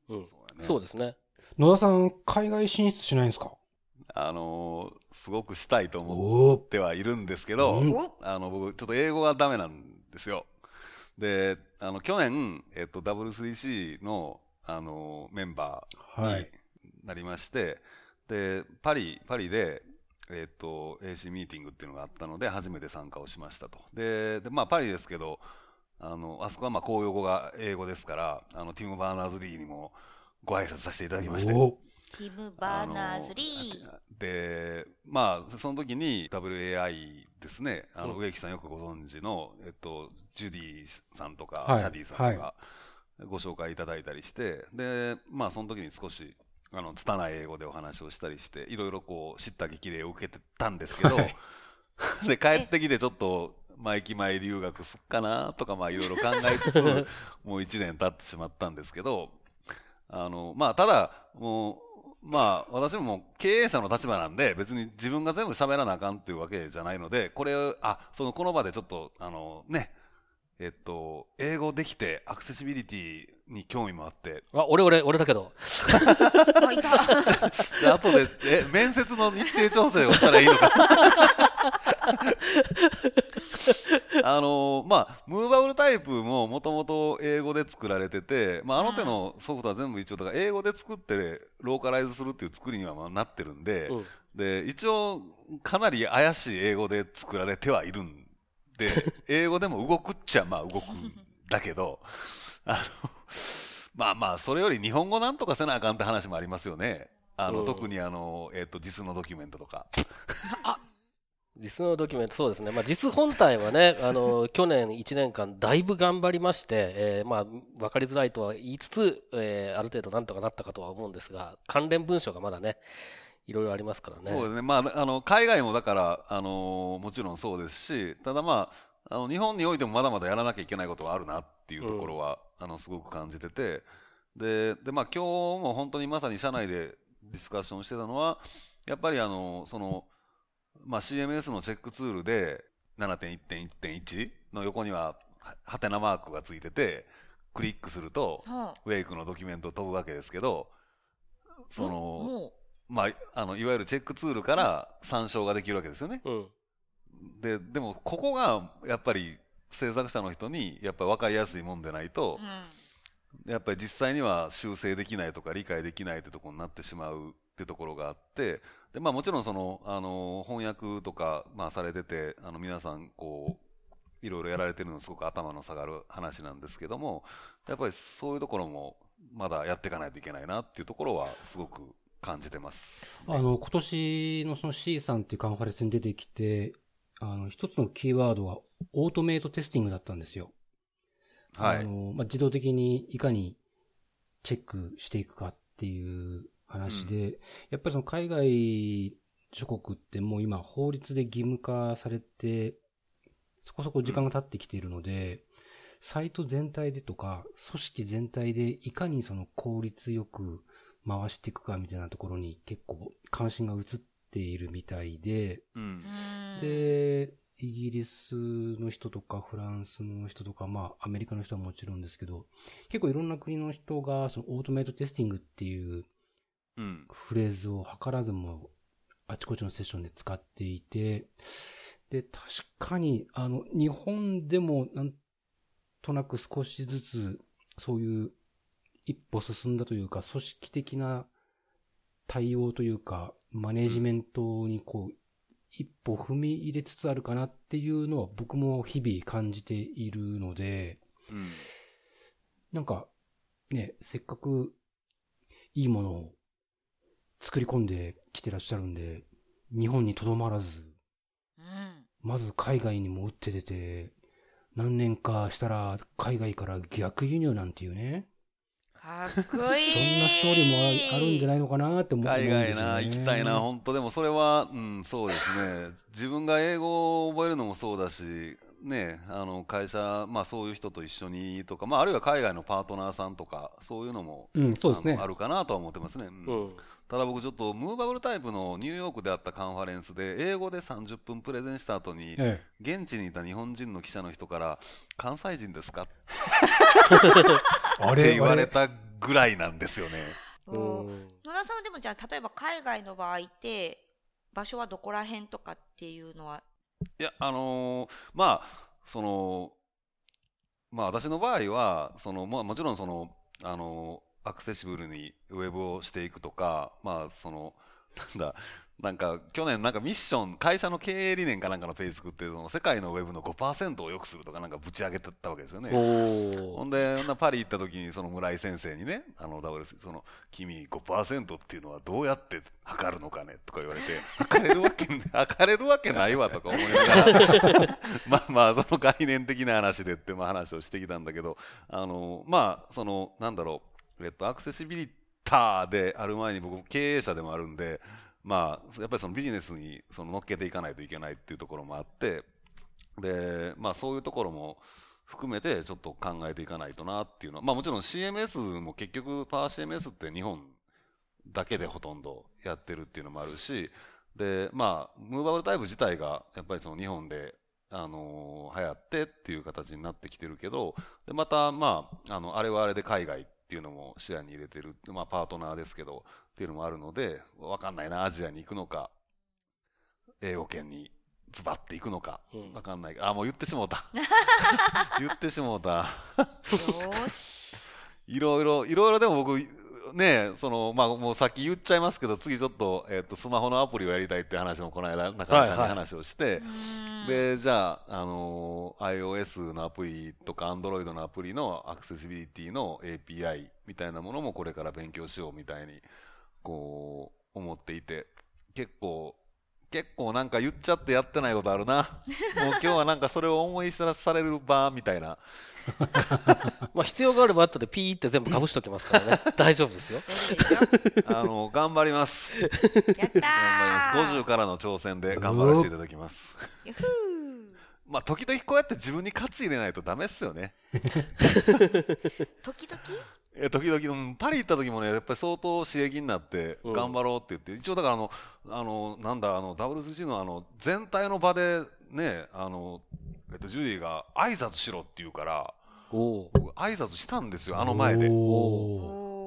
そうやね。そうですね。野田さん、海外進出しないんですか？あのすごくしたいと思ってはいるんですけど、うん。おあの僕ちょっと英語がダメなんですよ。で、あの去年、えっと、W3C の、あのメンバーにはい。なりまして、で、パリ、パリで、えっと、AC ミーティングっていうのがあったので、初めて参加をしましたと。で、でまあ、パリですけど、あの、あそこはまあ公用語が英語ですから、あの、ティム・バーナーズ・リーにもご挨拶させていただきまして、おティム・バーナーズ・リー。で、まあ、その時に WAI ですね、あの、うん。植木さんよくご存知の、えっと、ジュディさんとか、はい。シャディさんとか、はご紹介いただいたりして、で、まあ、その時に少し、あの、拙い英語でお話をしたりして、いろいろこう、叱咤激励を受けてたんですけど、はい。で、帰ってきてちょっと、駅前留学すっかなとか、まあ、いろいろ考えつつ、もう1年経ってしまったんですけど、あの、まあ、ただ、もう、まあ、私ももう経営者の立場なんで、別に自分が全部喋らなあかんっていうわけじゃないので、これを、あ、その、この場でちょっと、あの、ね、えっと、英語できて、アクセシビリティに興味もあって、あ、俺俺、俺だけど。あ、いた。で、後で、え、面接の日程調整をしたらいいのか。あのまあ、ムーバブルタイプももともと英語で作られてて、まあ、あの手のソフトは全部一応、だから英語で作ってローカライズするっていう作りにはまあなってるんで、うんで、一応、かなり怪しい英語で作られてはいるんで、英語でも動くっちゃまあ動くんだけど、あの、まあまあ、それより日本語なんとかせなあかんって話もありますよね。あの、うん特にあの、えっ、と、実のドキュメントとか。実のドキュメント、そうですね。まあ、実本体はね、あの、去年1年間だいぶ頑張りまして、えーまあ、わかりづらいとは言いつつ、えーある程度なんとかなったかとは思うんですが、関連文書がまだね、いろいろありますからね。そうですね。まあ、あの、海外もだから、あのもちろんそうですし、ただまあ、あの、日本においてもまだまだやらなきゃいけないことはあるなっていうところは、あの、すごく感じてて、で、で、まあ、今日も本当にまさに社内でディスカッションしてたのは、やっぱりあの、その、まあ、CMS のチェックツールで7.1.1.1の横には、ははてなマークがついてて、クリックすると、はウェイクのドキュメントを飛ぶわけですけど、その、もまあ、あのいわゆるチェックツールから参照ができるわけですよね。うん。ででもここがやっぱり制作者の人にやっぱり分かりやすいもんでないとう、うんやっぱり実際には修正できないとか理解できないってところになってしまうってところがあってで、まあ、もちろんそのあの翻訳とか、まあ、されててあの皆さんこういろいろやられてるのすごく頭の下がる話なんですけどもやっぱりそういうところもまだやっていかないといけないなっていうところはすごく感じてます。あの、今年のその C さんっていうカンファレンスに出てきて、あの、一つのキーワードはオートメイトテスティングだったんですよ。はいあの、まあ、自動的にいかにチェックしていくかっていう話で、やっぱりその海外諸国ってもう今法律で義務化されて、そこそこ時間が経ってきているので、サイト全体でとか、組織全体でいかにその効率よく回していくかみたいなところに結構関心が移っているみたいで、うん。うん。で、イギリスの人とかフランスの人とか、まあアメリカの人はもちろんですけど、結構いろんな国の人がそのオートメイトテスティングっていううん。フレーズを図らずもあちこちのセッションで使っていて、で、確かにあの日本でもなんとなく少しずつそういう一歩進んだというか組織的な対応というかマネジメントにこう一歩踏み入れつつあるかなっていうのは僕も日々感じているので、うんなんか、ね、せっかくいいものを作り込んできてらっしゃるんで、日本にとどまらず、うんまず海外にも打って出て、何年かしたら海外から逆輸入なんていうね。かっこいい。そんなストーリーもああるんじゃないのかなって思うん海ですよ、外ね。な行きたいな本当でもそれはうんそうですね自分が英語を覚えるのもそうだしねあの会社まあそういう人と一緒にとかまああるいは海外のパートナーさんとかそういうのもうん、そうですね。あのあ。るかなとは思ってますね、うん。うん。ただ僕ちょっとムーバブルタイプのニューヨークであったカンファレンスで英語で30分プレゼンした後にえ現地にいた日本人の記者の人から関西人ですか？って言われ。たぐらいなんですよね。野田さんはでもじゃあ例えば海外の場合って場所はどこら辺とかっていうのはいや、あのーまあ、その、まあ私の場合は、その、まあもちろんその、あのーアクセシブルにウェブをしていくとか、まあその、なんだ、なんか去年なんかミッション、会社の経営理念かなんかのページ作って、その世界のウェブの5%を良くするとかなんかぶち上げてたわけですよね。ほおんで、なパリ行った時に、その村井先生にね、あの、WS、その、君5%っていうのはどうやって測るのかねとか言われて、測れるわけ、測れるわけないわとか思いながら、まあまあ、その概念的な話でって、まあ話をしてきたんだけど、あの、まあ、その、なんだろう、えっと、アクセシビリターである前に僕、経営者でもあるんで、まあ、やっぱりそのビジネスにその乗っけていかないといけないっていうところもあって、で、まあそういうところも含めてちょっと考えていかないとなっていうのは、まあもちろん CMS も結局パワー CMS って日本だけでほとんどやってるっていうのもあるし、で、まあ、ムーバブルタイプ自体がやっぱりその日本で、あの流行ってっていう形になってきてるけど、で、また、まあ、あの、あれはあれで海外っていうのも視野に入れてる、まあパートナーですけど、っていうのもあるので、わかんないな、アジアに行くのか、英語圏にズバっていくのかうん、わかんない。あ、もう言ってしもうた。言ってしもうた。よーし。いろいろ、いろいろでも僕、ねその、まあ、もうさっき言っちゃいますけど、次ちょっと、えっ、と、スマホのアプリをやりたいっていう話もこの間、中根さんにはいはい。話をして、うん。で、じゃあ、あのー iOS のアプリとか Android のアプリのアクセシビリティの API みたいなものもこれから勉強しようみたいに、こう、思っていて、結構、結構なんか言っちゃってやってないことあるな。もう今日はなんかそれを思い知らされる場みたいな。まあ必要があれば後でピーって全部かぶしておきますからね。大丈夫ですよ。あの、頑張ります。やったー頑張ります。50からの挑戦で頑張らせていただきます。ゆふーまあ、時々こうやって自分に喝入れないとダメっすよね。時々？え時々、うんパリ行った時もね、やっぱり相当刺激になって、うん頑張ろうって言って、一応だからあの、あの、なんだ、あの、WCG のあの、全体の場でね、あの、えっと、ジュディが挨拶しろって言うから。僕挨拶したんですよ、あの前で。も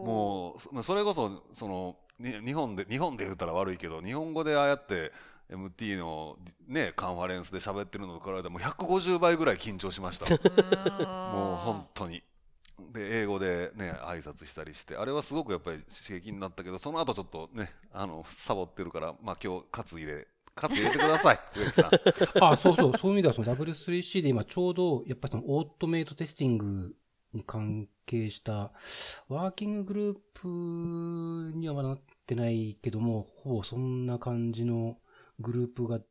もうそ、それこそ、その、に日本で、日本で言ったら悪いけど、日本語でああやって、MT のね、カンファレンスで喋ってるのと比べても150倍ぐらい緊張しました。もう本当に。で、英語でね、挨拶したりして、あれはすごくやっぱり刺激になったけど、その後ちょっとね、あの、サボってるから、まあ今日、カツ入れ、カツ入れてください、植木さん。あ、そうそう、そういう意味ではその W3C で今ちょうど、やっぱりそのオートメイトテスティングに関係した、ワーキンググループにはまだなってないけども、ほぼそんな感じのグループが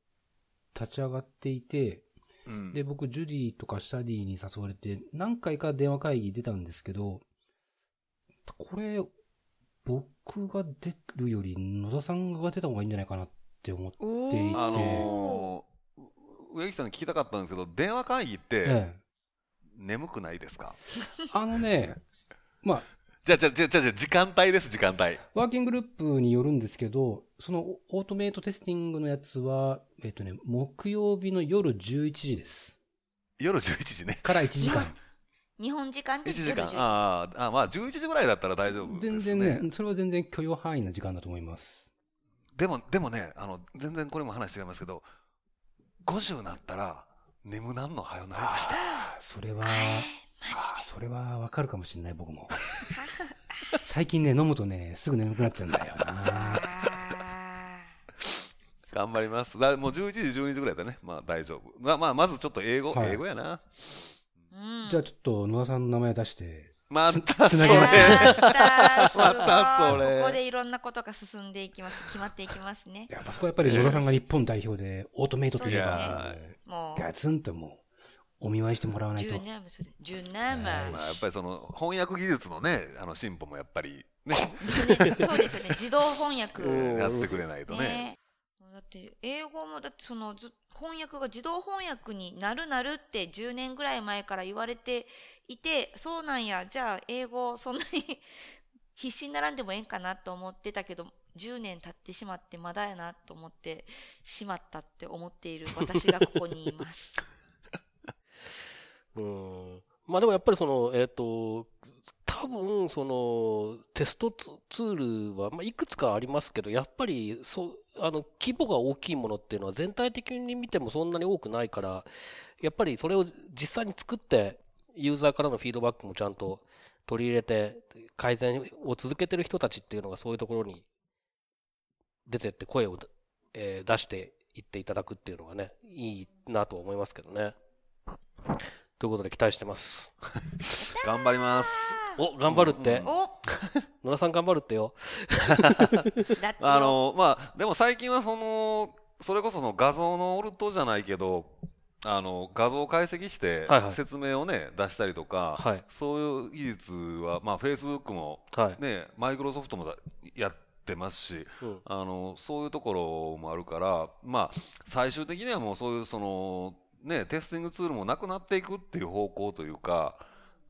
立ち上がっていて、うん。で、僕、ジュディとかシャディに誘われて、何回か電話会議出たんですけど、これ、僕が出るより野田さんが出た方がいいんじゃないかなって思っておいて、あのー、植木さんに聞きたかったんですけど、電話会議ってええ、眠くないですか？あのね、まあ、じゃあ、じゃあ、じゃあ、じゃあ時間帯です、時間帯。ワーキンググループによるんですけど、そのオートメイトテスティングのやつは、えっ、とね、木曜日の夜11時です。夜11時ね。から1時間。日本時間で1時間夜。10あーあ、まあ11時ぐらいだったら大丈夫です全ね。然ね、それは全然許容範囲な時間だと思います。でも、でもね、あの、全然これも話違いますけど、50になったら、眠なんの早なりました。それは、あそれはわかるかもしれない、僕も。最近ね、飲むとね、すぐ眠くなっちゃうんだよな。あ 頑張ります。だもう11時、12時ぐらいだね。まあ大丈夫。まあ、まあ、まずちょっと英語、はい英語やな。ーうんじゃあちょっと野田さんの名前出して、またそれ。つなげまたーすごいまたそれここでいろんなことが進んでいきます。決まっていきますね。やっぱそこはやっぱり野田さんが日本代表で、オートメイトといえいばや、もう、ガツンともう、お見舞いしてもらわないと。10。年もそれ10年も、はい。まあ、やっぱりその翻訳技術のねあの進歩もやっぱりね。そうですよね。自動翻訳。うん。やってくれないとね。ね。だって英語もだってそのず翻訳が自動翻訳になるなるって10年ぐらい前から言われていてそうなんや。じゃあ英語そんなに 必死にならんでもええんかなと思ってたけど10年経ってしまってまだやなと思ってしまったって思っている私がここにいます。うん。まあでもやっぱりその、えっ、と、多分そのテストツールは、まあ、いくつかありますけど、やっぱりそあの規模が大きいものっていうのは全体的に見てもそんなに多くないから、やっぱりそれを実際に作って、ユーザーからのフィードバックもちゃんと取り入れて、改善を続けてる人たちっていうのがそういうところに出てって声を、えー出していっていただくっていうのがね、いいなと思いますけどね。ということで期待してます。頑張りますお、頑張るって？お野田さん頑張るってよ。あのまあでも最近はそのそれこその画像のオルトじゃないけどあの画像を解析してはいはい説明をね出したりとか、はいそういう技術はまあフェイスブックもはい。ねマイクロソフトもだやってますしうん。あのそういうところもあるからまあ最終的にはもうそういうそのねテスティングツールもなくなっていくっていう方向というか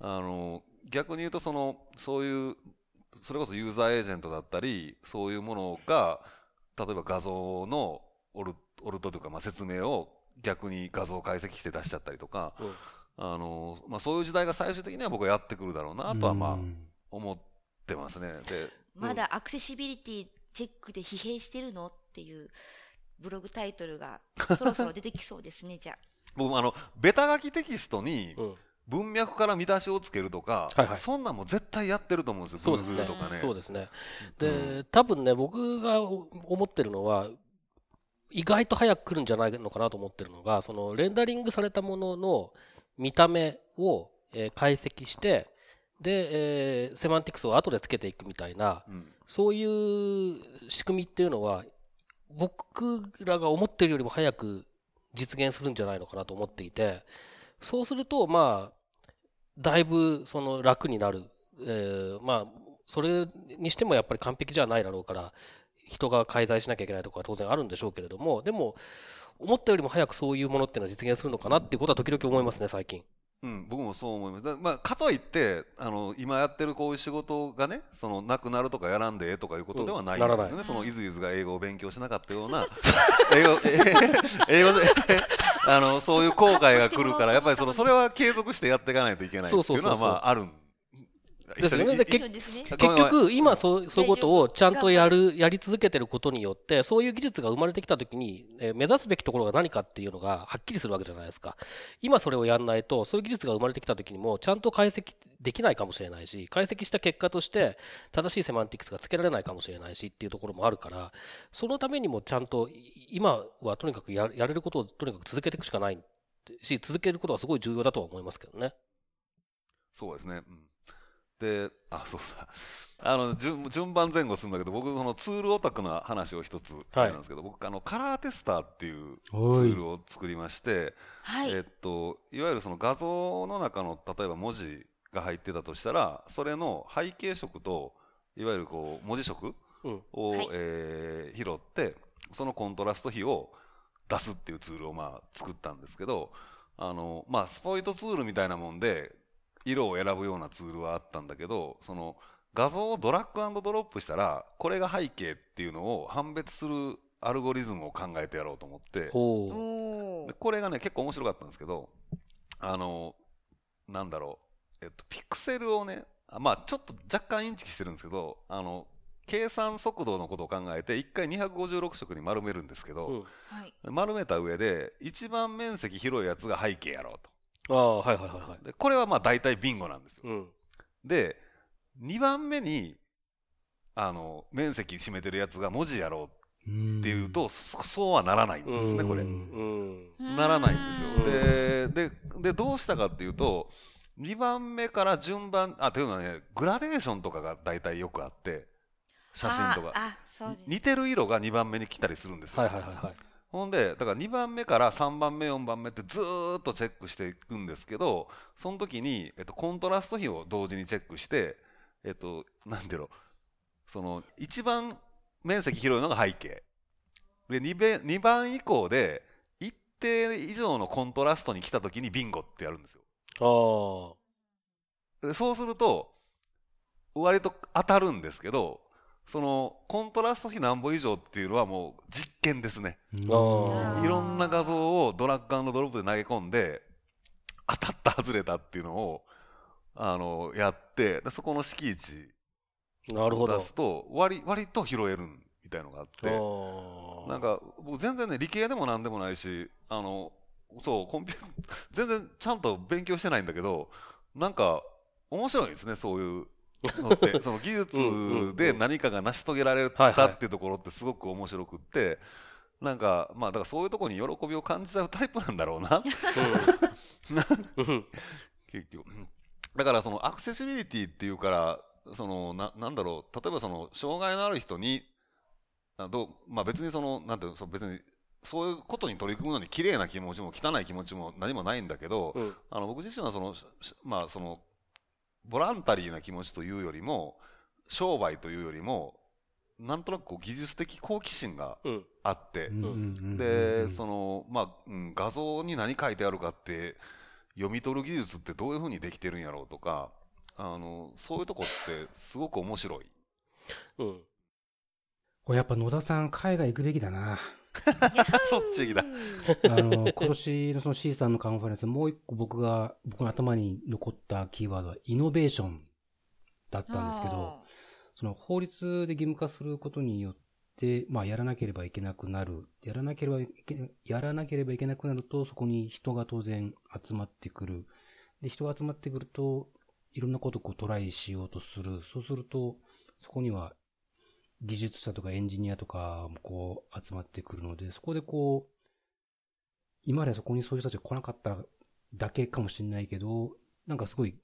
あの逆に言うとそのそういうそれこそユーザーエージェントだったりそういうものが例えば画像のオルオルトというかまあ説明を逆に画像解析して出しちゃったりとかうんあの、まあ、そういう時代が最終的には僕はやってくるだろうなとはまあうん思ってますね。でまだアクセシビリティチェックで疲弊してるの？っていうブログタイトルがそろそろ出てきそうですね、じゃあ。僕もあのベタ書きテキストにうん。文脈から見出しをつけるとか、はいはいそんなんも絶対やってると思うんですよ、そうですねね。そうですね。うで、多分ね、僕が思ってるのは、意外と早く来るんじゃないのかなと思ってるのが、そのレンダリングされたものの見た目を、えー解析して、で、えーセマンティクスを後でつけていくみたいな、うんそういう仕組みっていうのは、僕らが思ってるよりも早く実現するんじゃないのかなと思っていて、そうすると、まあ、だいぶその楽になる。えーまあ、それにしてもやっぱり完璧じゃないだろうから、人が介在しなきゃいけないとこは当然あるんでしょうけれども、でも、思ったよりも早くそういうものっていうのは実現するのかなっていうことは時々思いますね、最近。うん、僕もそう思います。だまあ、かといってあの今やってるこういう仕事がねそのなくなるとかやらんでええとかいうことではないんですよね、うんならない。そのいずいずが英語を勉強しなかったような英語え英語であのそういう後悔が来るからやっぱりそのそれは継続してやっていかないといけないっていうのはまああるんですよね結局、今そう、そういうことをちゃんとやる、やり続けてることによって、そういう技術が生まれてきたときに、えー目指すべきところが何かっていうのがはっきりするわけじゃないですか。今それをやんないと、そういう技術が生まれてきたときにも、ちゃんと解析できないかもしれないし、解析した結果として、正しいセマンティクスがつけられないかもしれないしっていうところもあるから、そのためにもちゃんと、い今はとにかくややれることをとにかく続けていくしかないし、続けることがすごい重要だとは思いますけどね。そうですね。うんで、あ、そうだ。あの、順順番前後するんだけど、僕、そのツールオタクの話を一つ、なんですけど、僕、あの、カラーテスターっていうツールを作りまして、はい。えっと、いわゆるその画像の中の、例えば文字が入ってたとしたら、それの背景色と、いわゆるこう、文字色うん。を、はいえー拾って、そのコントラスト比を出すっていうツールをまあ作ったんですけど、あの、まあ、スポイトツールみたいなもんで、色を選ぶようなツールはあったんだけど、その画像をドラッグドロップしたら、これが背景っていうのを判別するアルゴリズムを考えてやろうと思って、これがね、結構面白かったんですけど、あの、なんだろう、えっと、ピクセルをね、あまあ、ちょっと若干インチキしてるんですけど、あの、計算速度のことを考えて、1回256色に丸めるんですけど。丸めた上で、一番面積広いやつが背景やろうと。ああ、はいはいはいはい。で、これはまあ大体ビンゴなんですよ。うん。で、2番目に、あの、面積占めてるやつが文字やろうっっていうと、そそうはならないんですね、これう。ん。ならないんですようん。で、で、で、どうしたかっていうと、2番目から順番、あ、というのはね、グラデーションとかが大体よくあって、写真とか。あ、あそうです。似てる色が2番目に来たりするんですよ。はいはいはいはい。ほんで、だから2番目から3番目、4番目ってずーっとチェックしていくんですけど、その時に、えっと、コントラスト比を同時にチェックして、えっと、なんていうの、その、一番面積広いのが背景。で、2, べ2番以降で、一定以上のコントラストに来た時にビンゴってやるんですよ。あでそうすると、割と当たるんですけど、そのコントラスト比何歩以上っていうのはもう実験ですね。いろんな画像をドラッグドロップで投げ込んで、当たった外れたっていうのを、あの、やって、でそこの敷地を。出すと、割、割と拾えるみたいのがあって。なんか、僕全然ね、理系でも何でもないし、あの、そう、コンピュー、全然ちゃんと勉強してないんだけど、なんか、面白いですね、そういうのって。その技術で何かが成し遂げられたっていうところってすごく面白くって、なんか、まあ、だからそういうところに喜びを感じちゃうタイプなんだろうな、うん。結局。だからそのアクセシビリティっていうから、そのななんだろう、例えばその障害のある人に、あどうまあ、別にその、なんていうの、別にそういうことに取り組むのに綺麗な気持ちも汚い気持ちも何もないんだけど、うん。あの僕自身はその、しまあその、ボランタリーな気持ちというよりも、商売というよりも、なんとなくこう技術的好奇心がうん。あって、うんで、その、まあ、うん、画像に何書いてあるかって、読み取る技術ってどういうふうにできてるんやろうとか、あの、そういうとこってすごく面白い。うん。これやっぱ野田さん海外行くべきだな。そっちだ。あの、今年のその C さんのカンファレンス、もう一個僕が、僕の頭に残ったキーワードはイノベーションだったんですけど、その法律で義務化することによって、まあやらなければいけなくなる。やらなければいけ、やらなければいけなくなると、そこに人が当然集まってくる。で、人が集まってくると、いろんなことをこうトライしようとする。そうすると、そこには技術者とかエンジニアとかもこう集まってくるので、そこでこう、今までそこにそういう人たちが来なかっただけかもしれないけど、なんかすごい、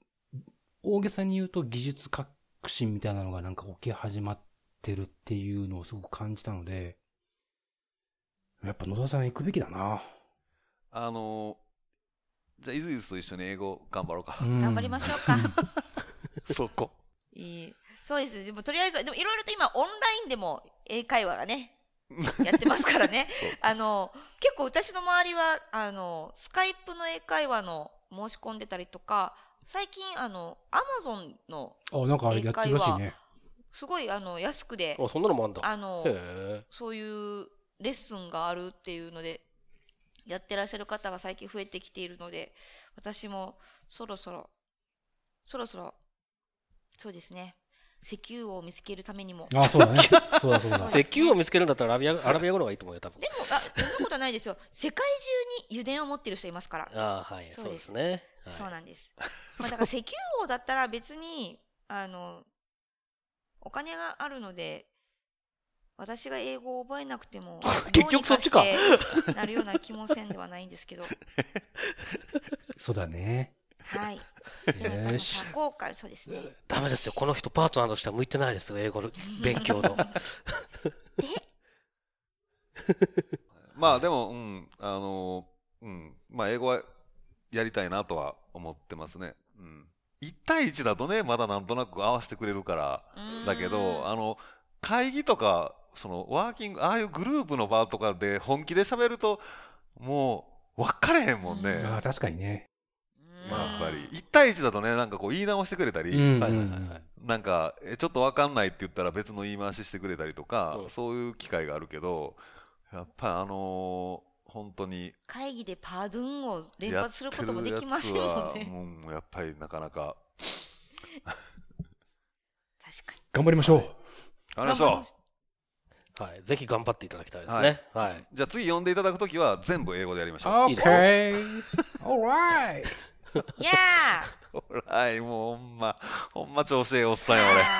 大げさに言うと技術革新みたいなのがなんか起き始まってるっていうのをすごく感じたので、やっぱ野田さん行くべきだな。あの、じゃあ、イズイズと一緒に英語頑張ろうか。頑頑張りましょうか。そこ。いいそうです。でもとりあえず、でもいろいろと今オンラインでも英会話がね、やってますからね。あの、結構私の周りは、あの、スカイプの英会話の申し込んでたりとか、最近、あの、アマゾンの、あ、なんかやってるらしいね。すごい、あの、安くで、あ、そんなのもあんだ。あの。そういうレッスンがあるっていうので、やってらっしゃる方が最近増えてきているので、私もそろそろ、そろそろ、そうですね、石油を見つけるためにも。あ、そうだね。そうだそうだ。石油を見つけるんだったらアラビア、アラビア語の方がいいと思うよ、多分で。も、あ、そんなことはないですよ。世界中に油田を持ってる人いますから。ああ、はい。そううですすね。はいそうなんです。まあ、だから石油王だったら別に、あの、お金があるので、私が英語を覚えなくても、結局そっちかなるような気もせんではないんですけど。そうだね。はい。よし多幸感、そうですね。ダメですよ。この人パートナーとしては向いてないですよ、英語の勉強の。まあでも、うん、あの、うん、まあ英語はやりたいなとは思ってますね。うん。1対1だとね、まだなんとなく合わせてくれるから、だけど、あの、会議とか、その、ワーキング、ああいうグループの場とかで本気で喋ると、もう、分かれへんもんね。うんあ確かにね。まあやっぱり。1対1だとね、なんかこう言い直してくれたり、うんはいはいはいはい。なんか、えちょっと分かんないって言ったら別の言い回ししてくれたりとか、うんそういう機会があるけど、やっぱりあのー本当に、会議でパードゥンを連発するてこともできませんつはもんね。もうやっぱりなかなか。確かに。頑張りましょう。ありましょう。はい。ぜひ頑張っていただきたいですね。はい。じゃあ次呼んでいただくときは全部英語でやりましょう。Okay. Alright. いやほ ら、い、もうほんま、ほんま調子ええおっさんや俺。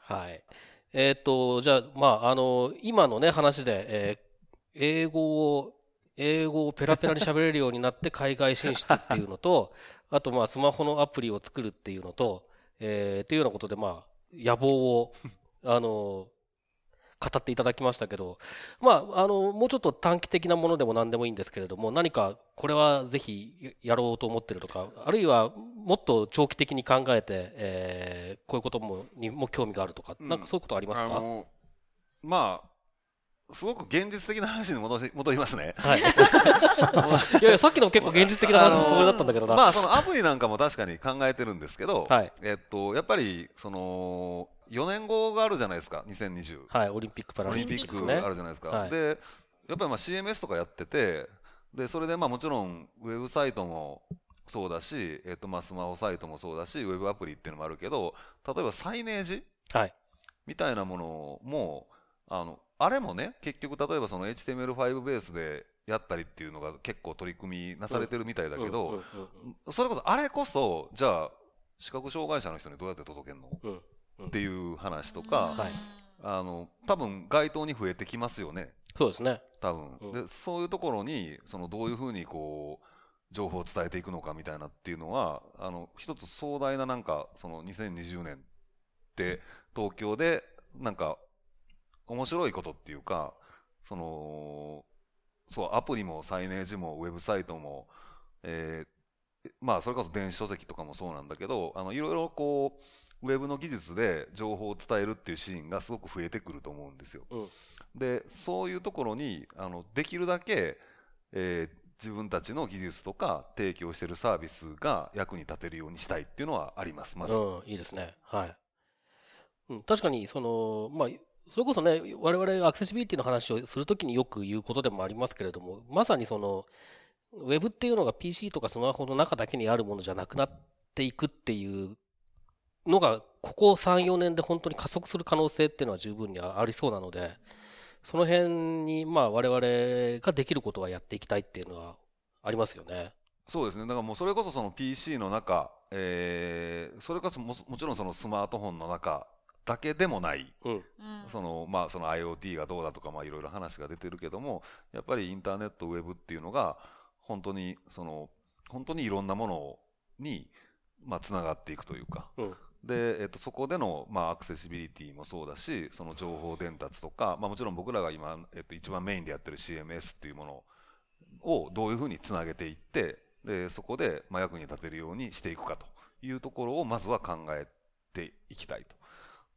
はい。えっ、と、じゃあ、まあ、あの、今のね、話で、えー英語を、英語をペラペラに喋れるようになって 海外進出っていうのと、あと、まあ、スマホのアプリを作るっていうのと、えーっていうようなことで、まあ、野望を、あの、語っていただきましたけど、まあ、あの、もうちょっと短期的なものでも何でもいいんですけれども、何かこれはぜひやろうと思ってるとか、あるいはもっと長期的に考えて、えー、こういうこともにも興味があるとか、うん。なんかそういうことありますか、あのまあすごく現実的な話に戻し戻りますね。はい。いやいや、さっきのも結構現実的な話のつもりだったんだけどな。まあそのアプリなんかも確かに考えてるんですけど、はいえっとやっぱりその4年後があるじゃないですか2020はい、オリンピック・パラオリンピリンピック。あるじゃないですか、はいでやっぱりまあ CMS とかやっててでそれでまあもちろんウェブサイトもそうだし、えっとまあスマホサイトもそうだしウェブアプリっていうのもあるけど例えばサイネージはい。みたいなものもあのあれもね結局例えばその HTML5 ベースでやったりっていうのが結構取り組みなされてるみたいだけど、それこそあれこそじゃあ視覚障害者の人にどうやって届けるの？うんうん。っていう話とか、はい。あの多分街頭に増えてきますよね。そうですね。多分、うん。でそういうところにそのどういうふうにこう情報を伝えていくのかみたいなっていうのはあの一つ壮大ななんかその2020年って東京でなんか面白いことっていうかそのそうアプリもサイネージもウェブサイトも、えーまあそれこそ電子書籍とかもそうなんだけどあのいろいろこうウェブの技術で情報を伝えるっていうシーンがすごく増えてくると思うんですよ。うんでそういうところにあのできるだけ、えー自分たちの技術とか提供しているサービスが役に立てるようにしたいっていうのはありますまず。うん、いいですね。はい。うん、確かに、その、まあ、それこそね、我々アクセシビリティの話をするときによく言うことでもありますけれども、まさにその、ウェブっていうのが PC とかスマホの中だけにあるものじゃなくなっていくっていうのが、ここ3、4年で本当に加速する可能性っていうのは十分にありそうなので、その辺に、まあ、我々ができることはやっていきたいっていうのはありますよね。そうですねだからもうそれこそその PC の中、えーそれこそももちろんそのスマートフォンの中だけでもないうん。うんそのまあその IoT がどうだとかまあいろいろ話が出てるけどもやっぱりインターネットウェブっていうのが本当にその本当にいろんなものにまあつながっていくというかうん。で、えっと、そこでの、まあ、アクセシビリティもそうだしその情報伝達とか、まあ、もちろん僕らが今、えっと、一番メインでやってる CMS っていうものをどういうふうにつなげていってでそこで、まあ、役に立てるようにしていくかというところをまずは考えていきたいと。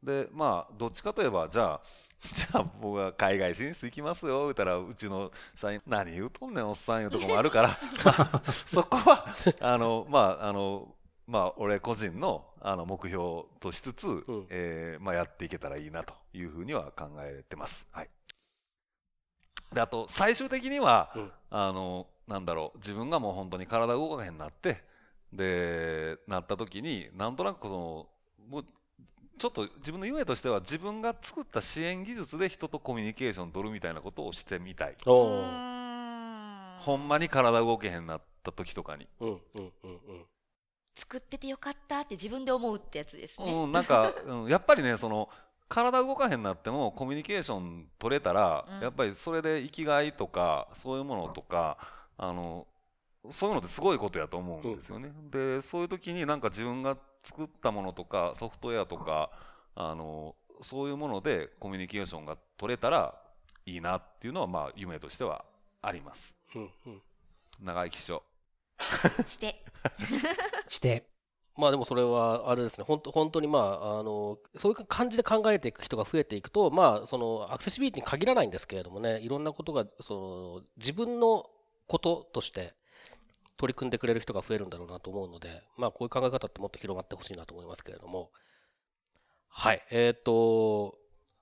でまあどっちかといえばじゃあ じゃあ僕が海外進出行きますよ言ったらうちの社員何言うとんねんおっさんいうとこもあるから。そこはあのまああのまあ俺個人のあの目標としつつ、ん。えーまあ、やっていけたらいいなというふうには考えてます。はい、であと最終的には、うん。あのなんだろう自分がもう本当に体動かへんなってでなった時になんとなくこのもうちょっと自分の夢としては自分が作った支援技術で人とコミュニケーション取るみたいなことをしてみたい。ほんまに体動けへんなった時とかに。うん、うん、うん、うん。作っててよかったって自分で思うってやつですね。うん、なんか、うん、やっぱりねその体動かへんなってもコミュニケーション取れたら、うんやっぱりそれで生きがいとかそういうものとかあのそういうのってすごいことやと思うんですよね。でそういう時になんか自分が作ったものとかソフトウェアとかあのそういうものでコミュニケーションが取れたらいいなっていうのはまあ夢としてはあります。うん、うん。長生きしよして。して、まあでもそれはあれですね、本当本当にまあ、あの、そういう感じで考えていく人が増えていくと、まあ、そのアクセシビリティに限らないんですけれどもね、いろんなことが、その、自分のこととして取り組んでくれる人が増えるんだろうなと思うので、まあこういう考え方ってもっと広まってほしいなと思いますけれども。はい。えっ、と、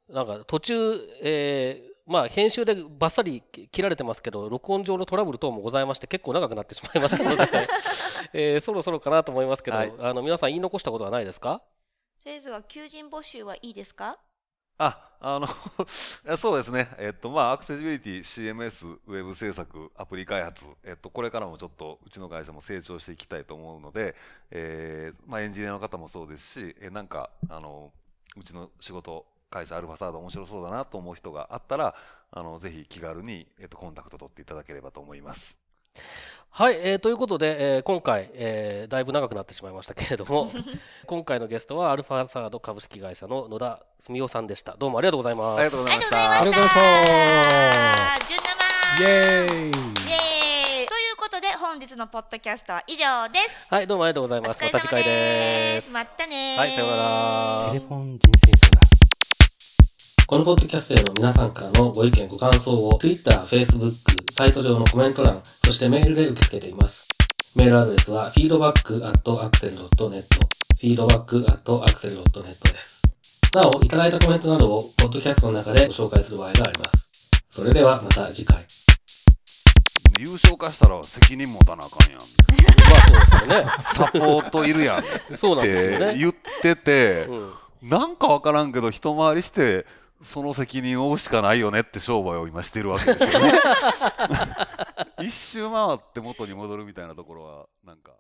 なんか途中、えーまあ編集でバッサリ切られてますけど、録音上のトラブル等もございまして、結構長くなってしまいましたので、えーそろそろかなと思いますけど、はいあの皆さん言い残したことはないですか？とりあえずは求人募集はいいですか？あ、あの そうですね。えっと、まあ、アクセシビリティ、CMS、ウェブ制作、アプリ開発、えっと、これからもちょっと、うちの会社も成長していきたいと思うので、えーまあ、エンジニアの方もそうですし、えなんか、あの、うちの仕事、会社アルファサード面白そうだなと思う人があったら、あの、ぜひ気軽に、えっと、コンタクト取っていただければと思います。はい、えーということで、えー今回、えーだいぶ長くなってしまいましたけれども、今回のゲストはアルファサード株式会社の野田澄夫さんでした。どうもありがとうございます。ありがとうございましありがとうございまたした。イエーイイエーイということで本日のポッドキャストは以上です。はい、どうもありがとうございます。お疲れ様また次回です。またねはい、さようならテレ。フォン人生相談。このポッドキャストへの皆さんからのご意見、ご感想を Twitter、Facebook、サイト上のコメント欄、そしてメールで受け付けています。メールアドレスは feedback.axel.net feedback.axel.net です。なお、いただいたコメントなどをポッドキャストの中でご紹介する場合があります。それではまた次回。優勝化したら責任持たなあかんやんまあそうですよね。サポートいるやんっそうなんですよね。て言ってて、うんなんかわからんけど一回りしてその責任を負うしかないよねって商売を今してるわけですよね。一周回って元に戻るみたいなところはなんか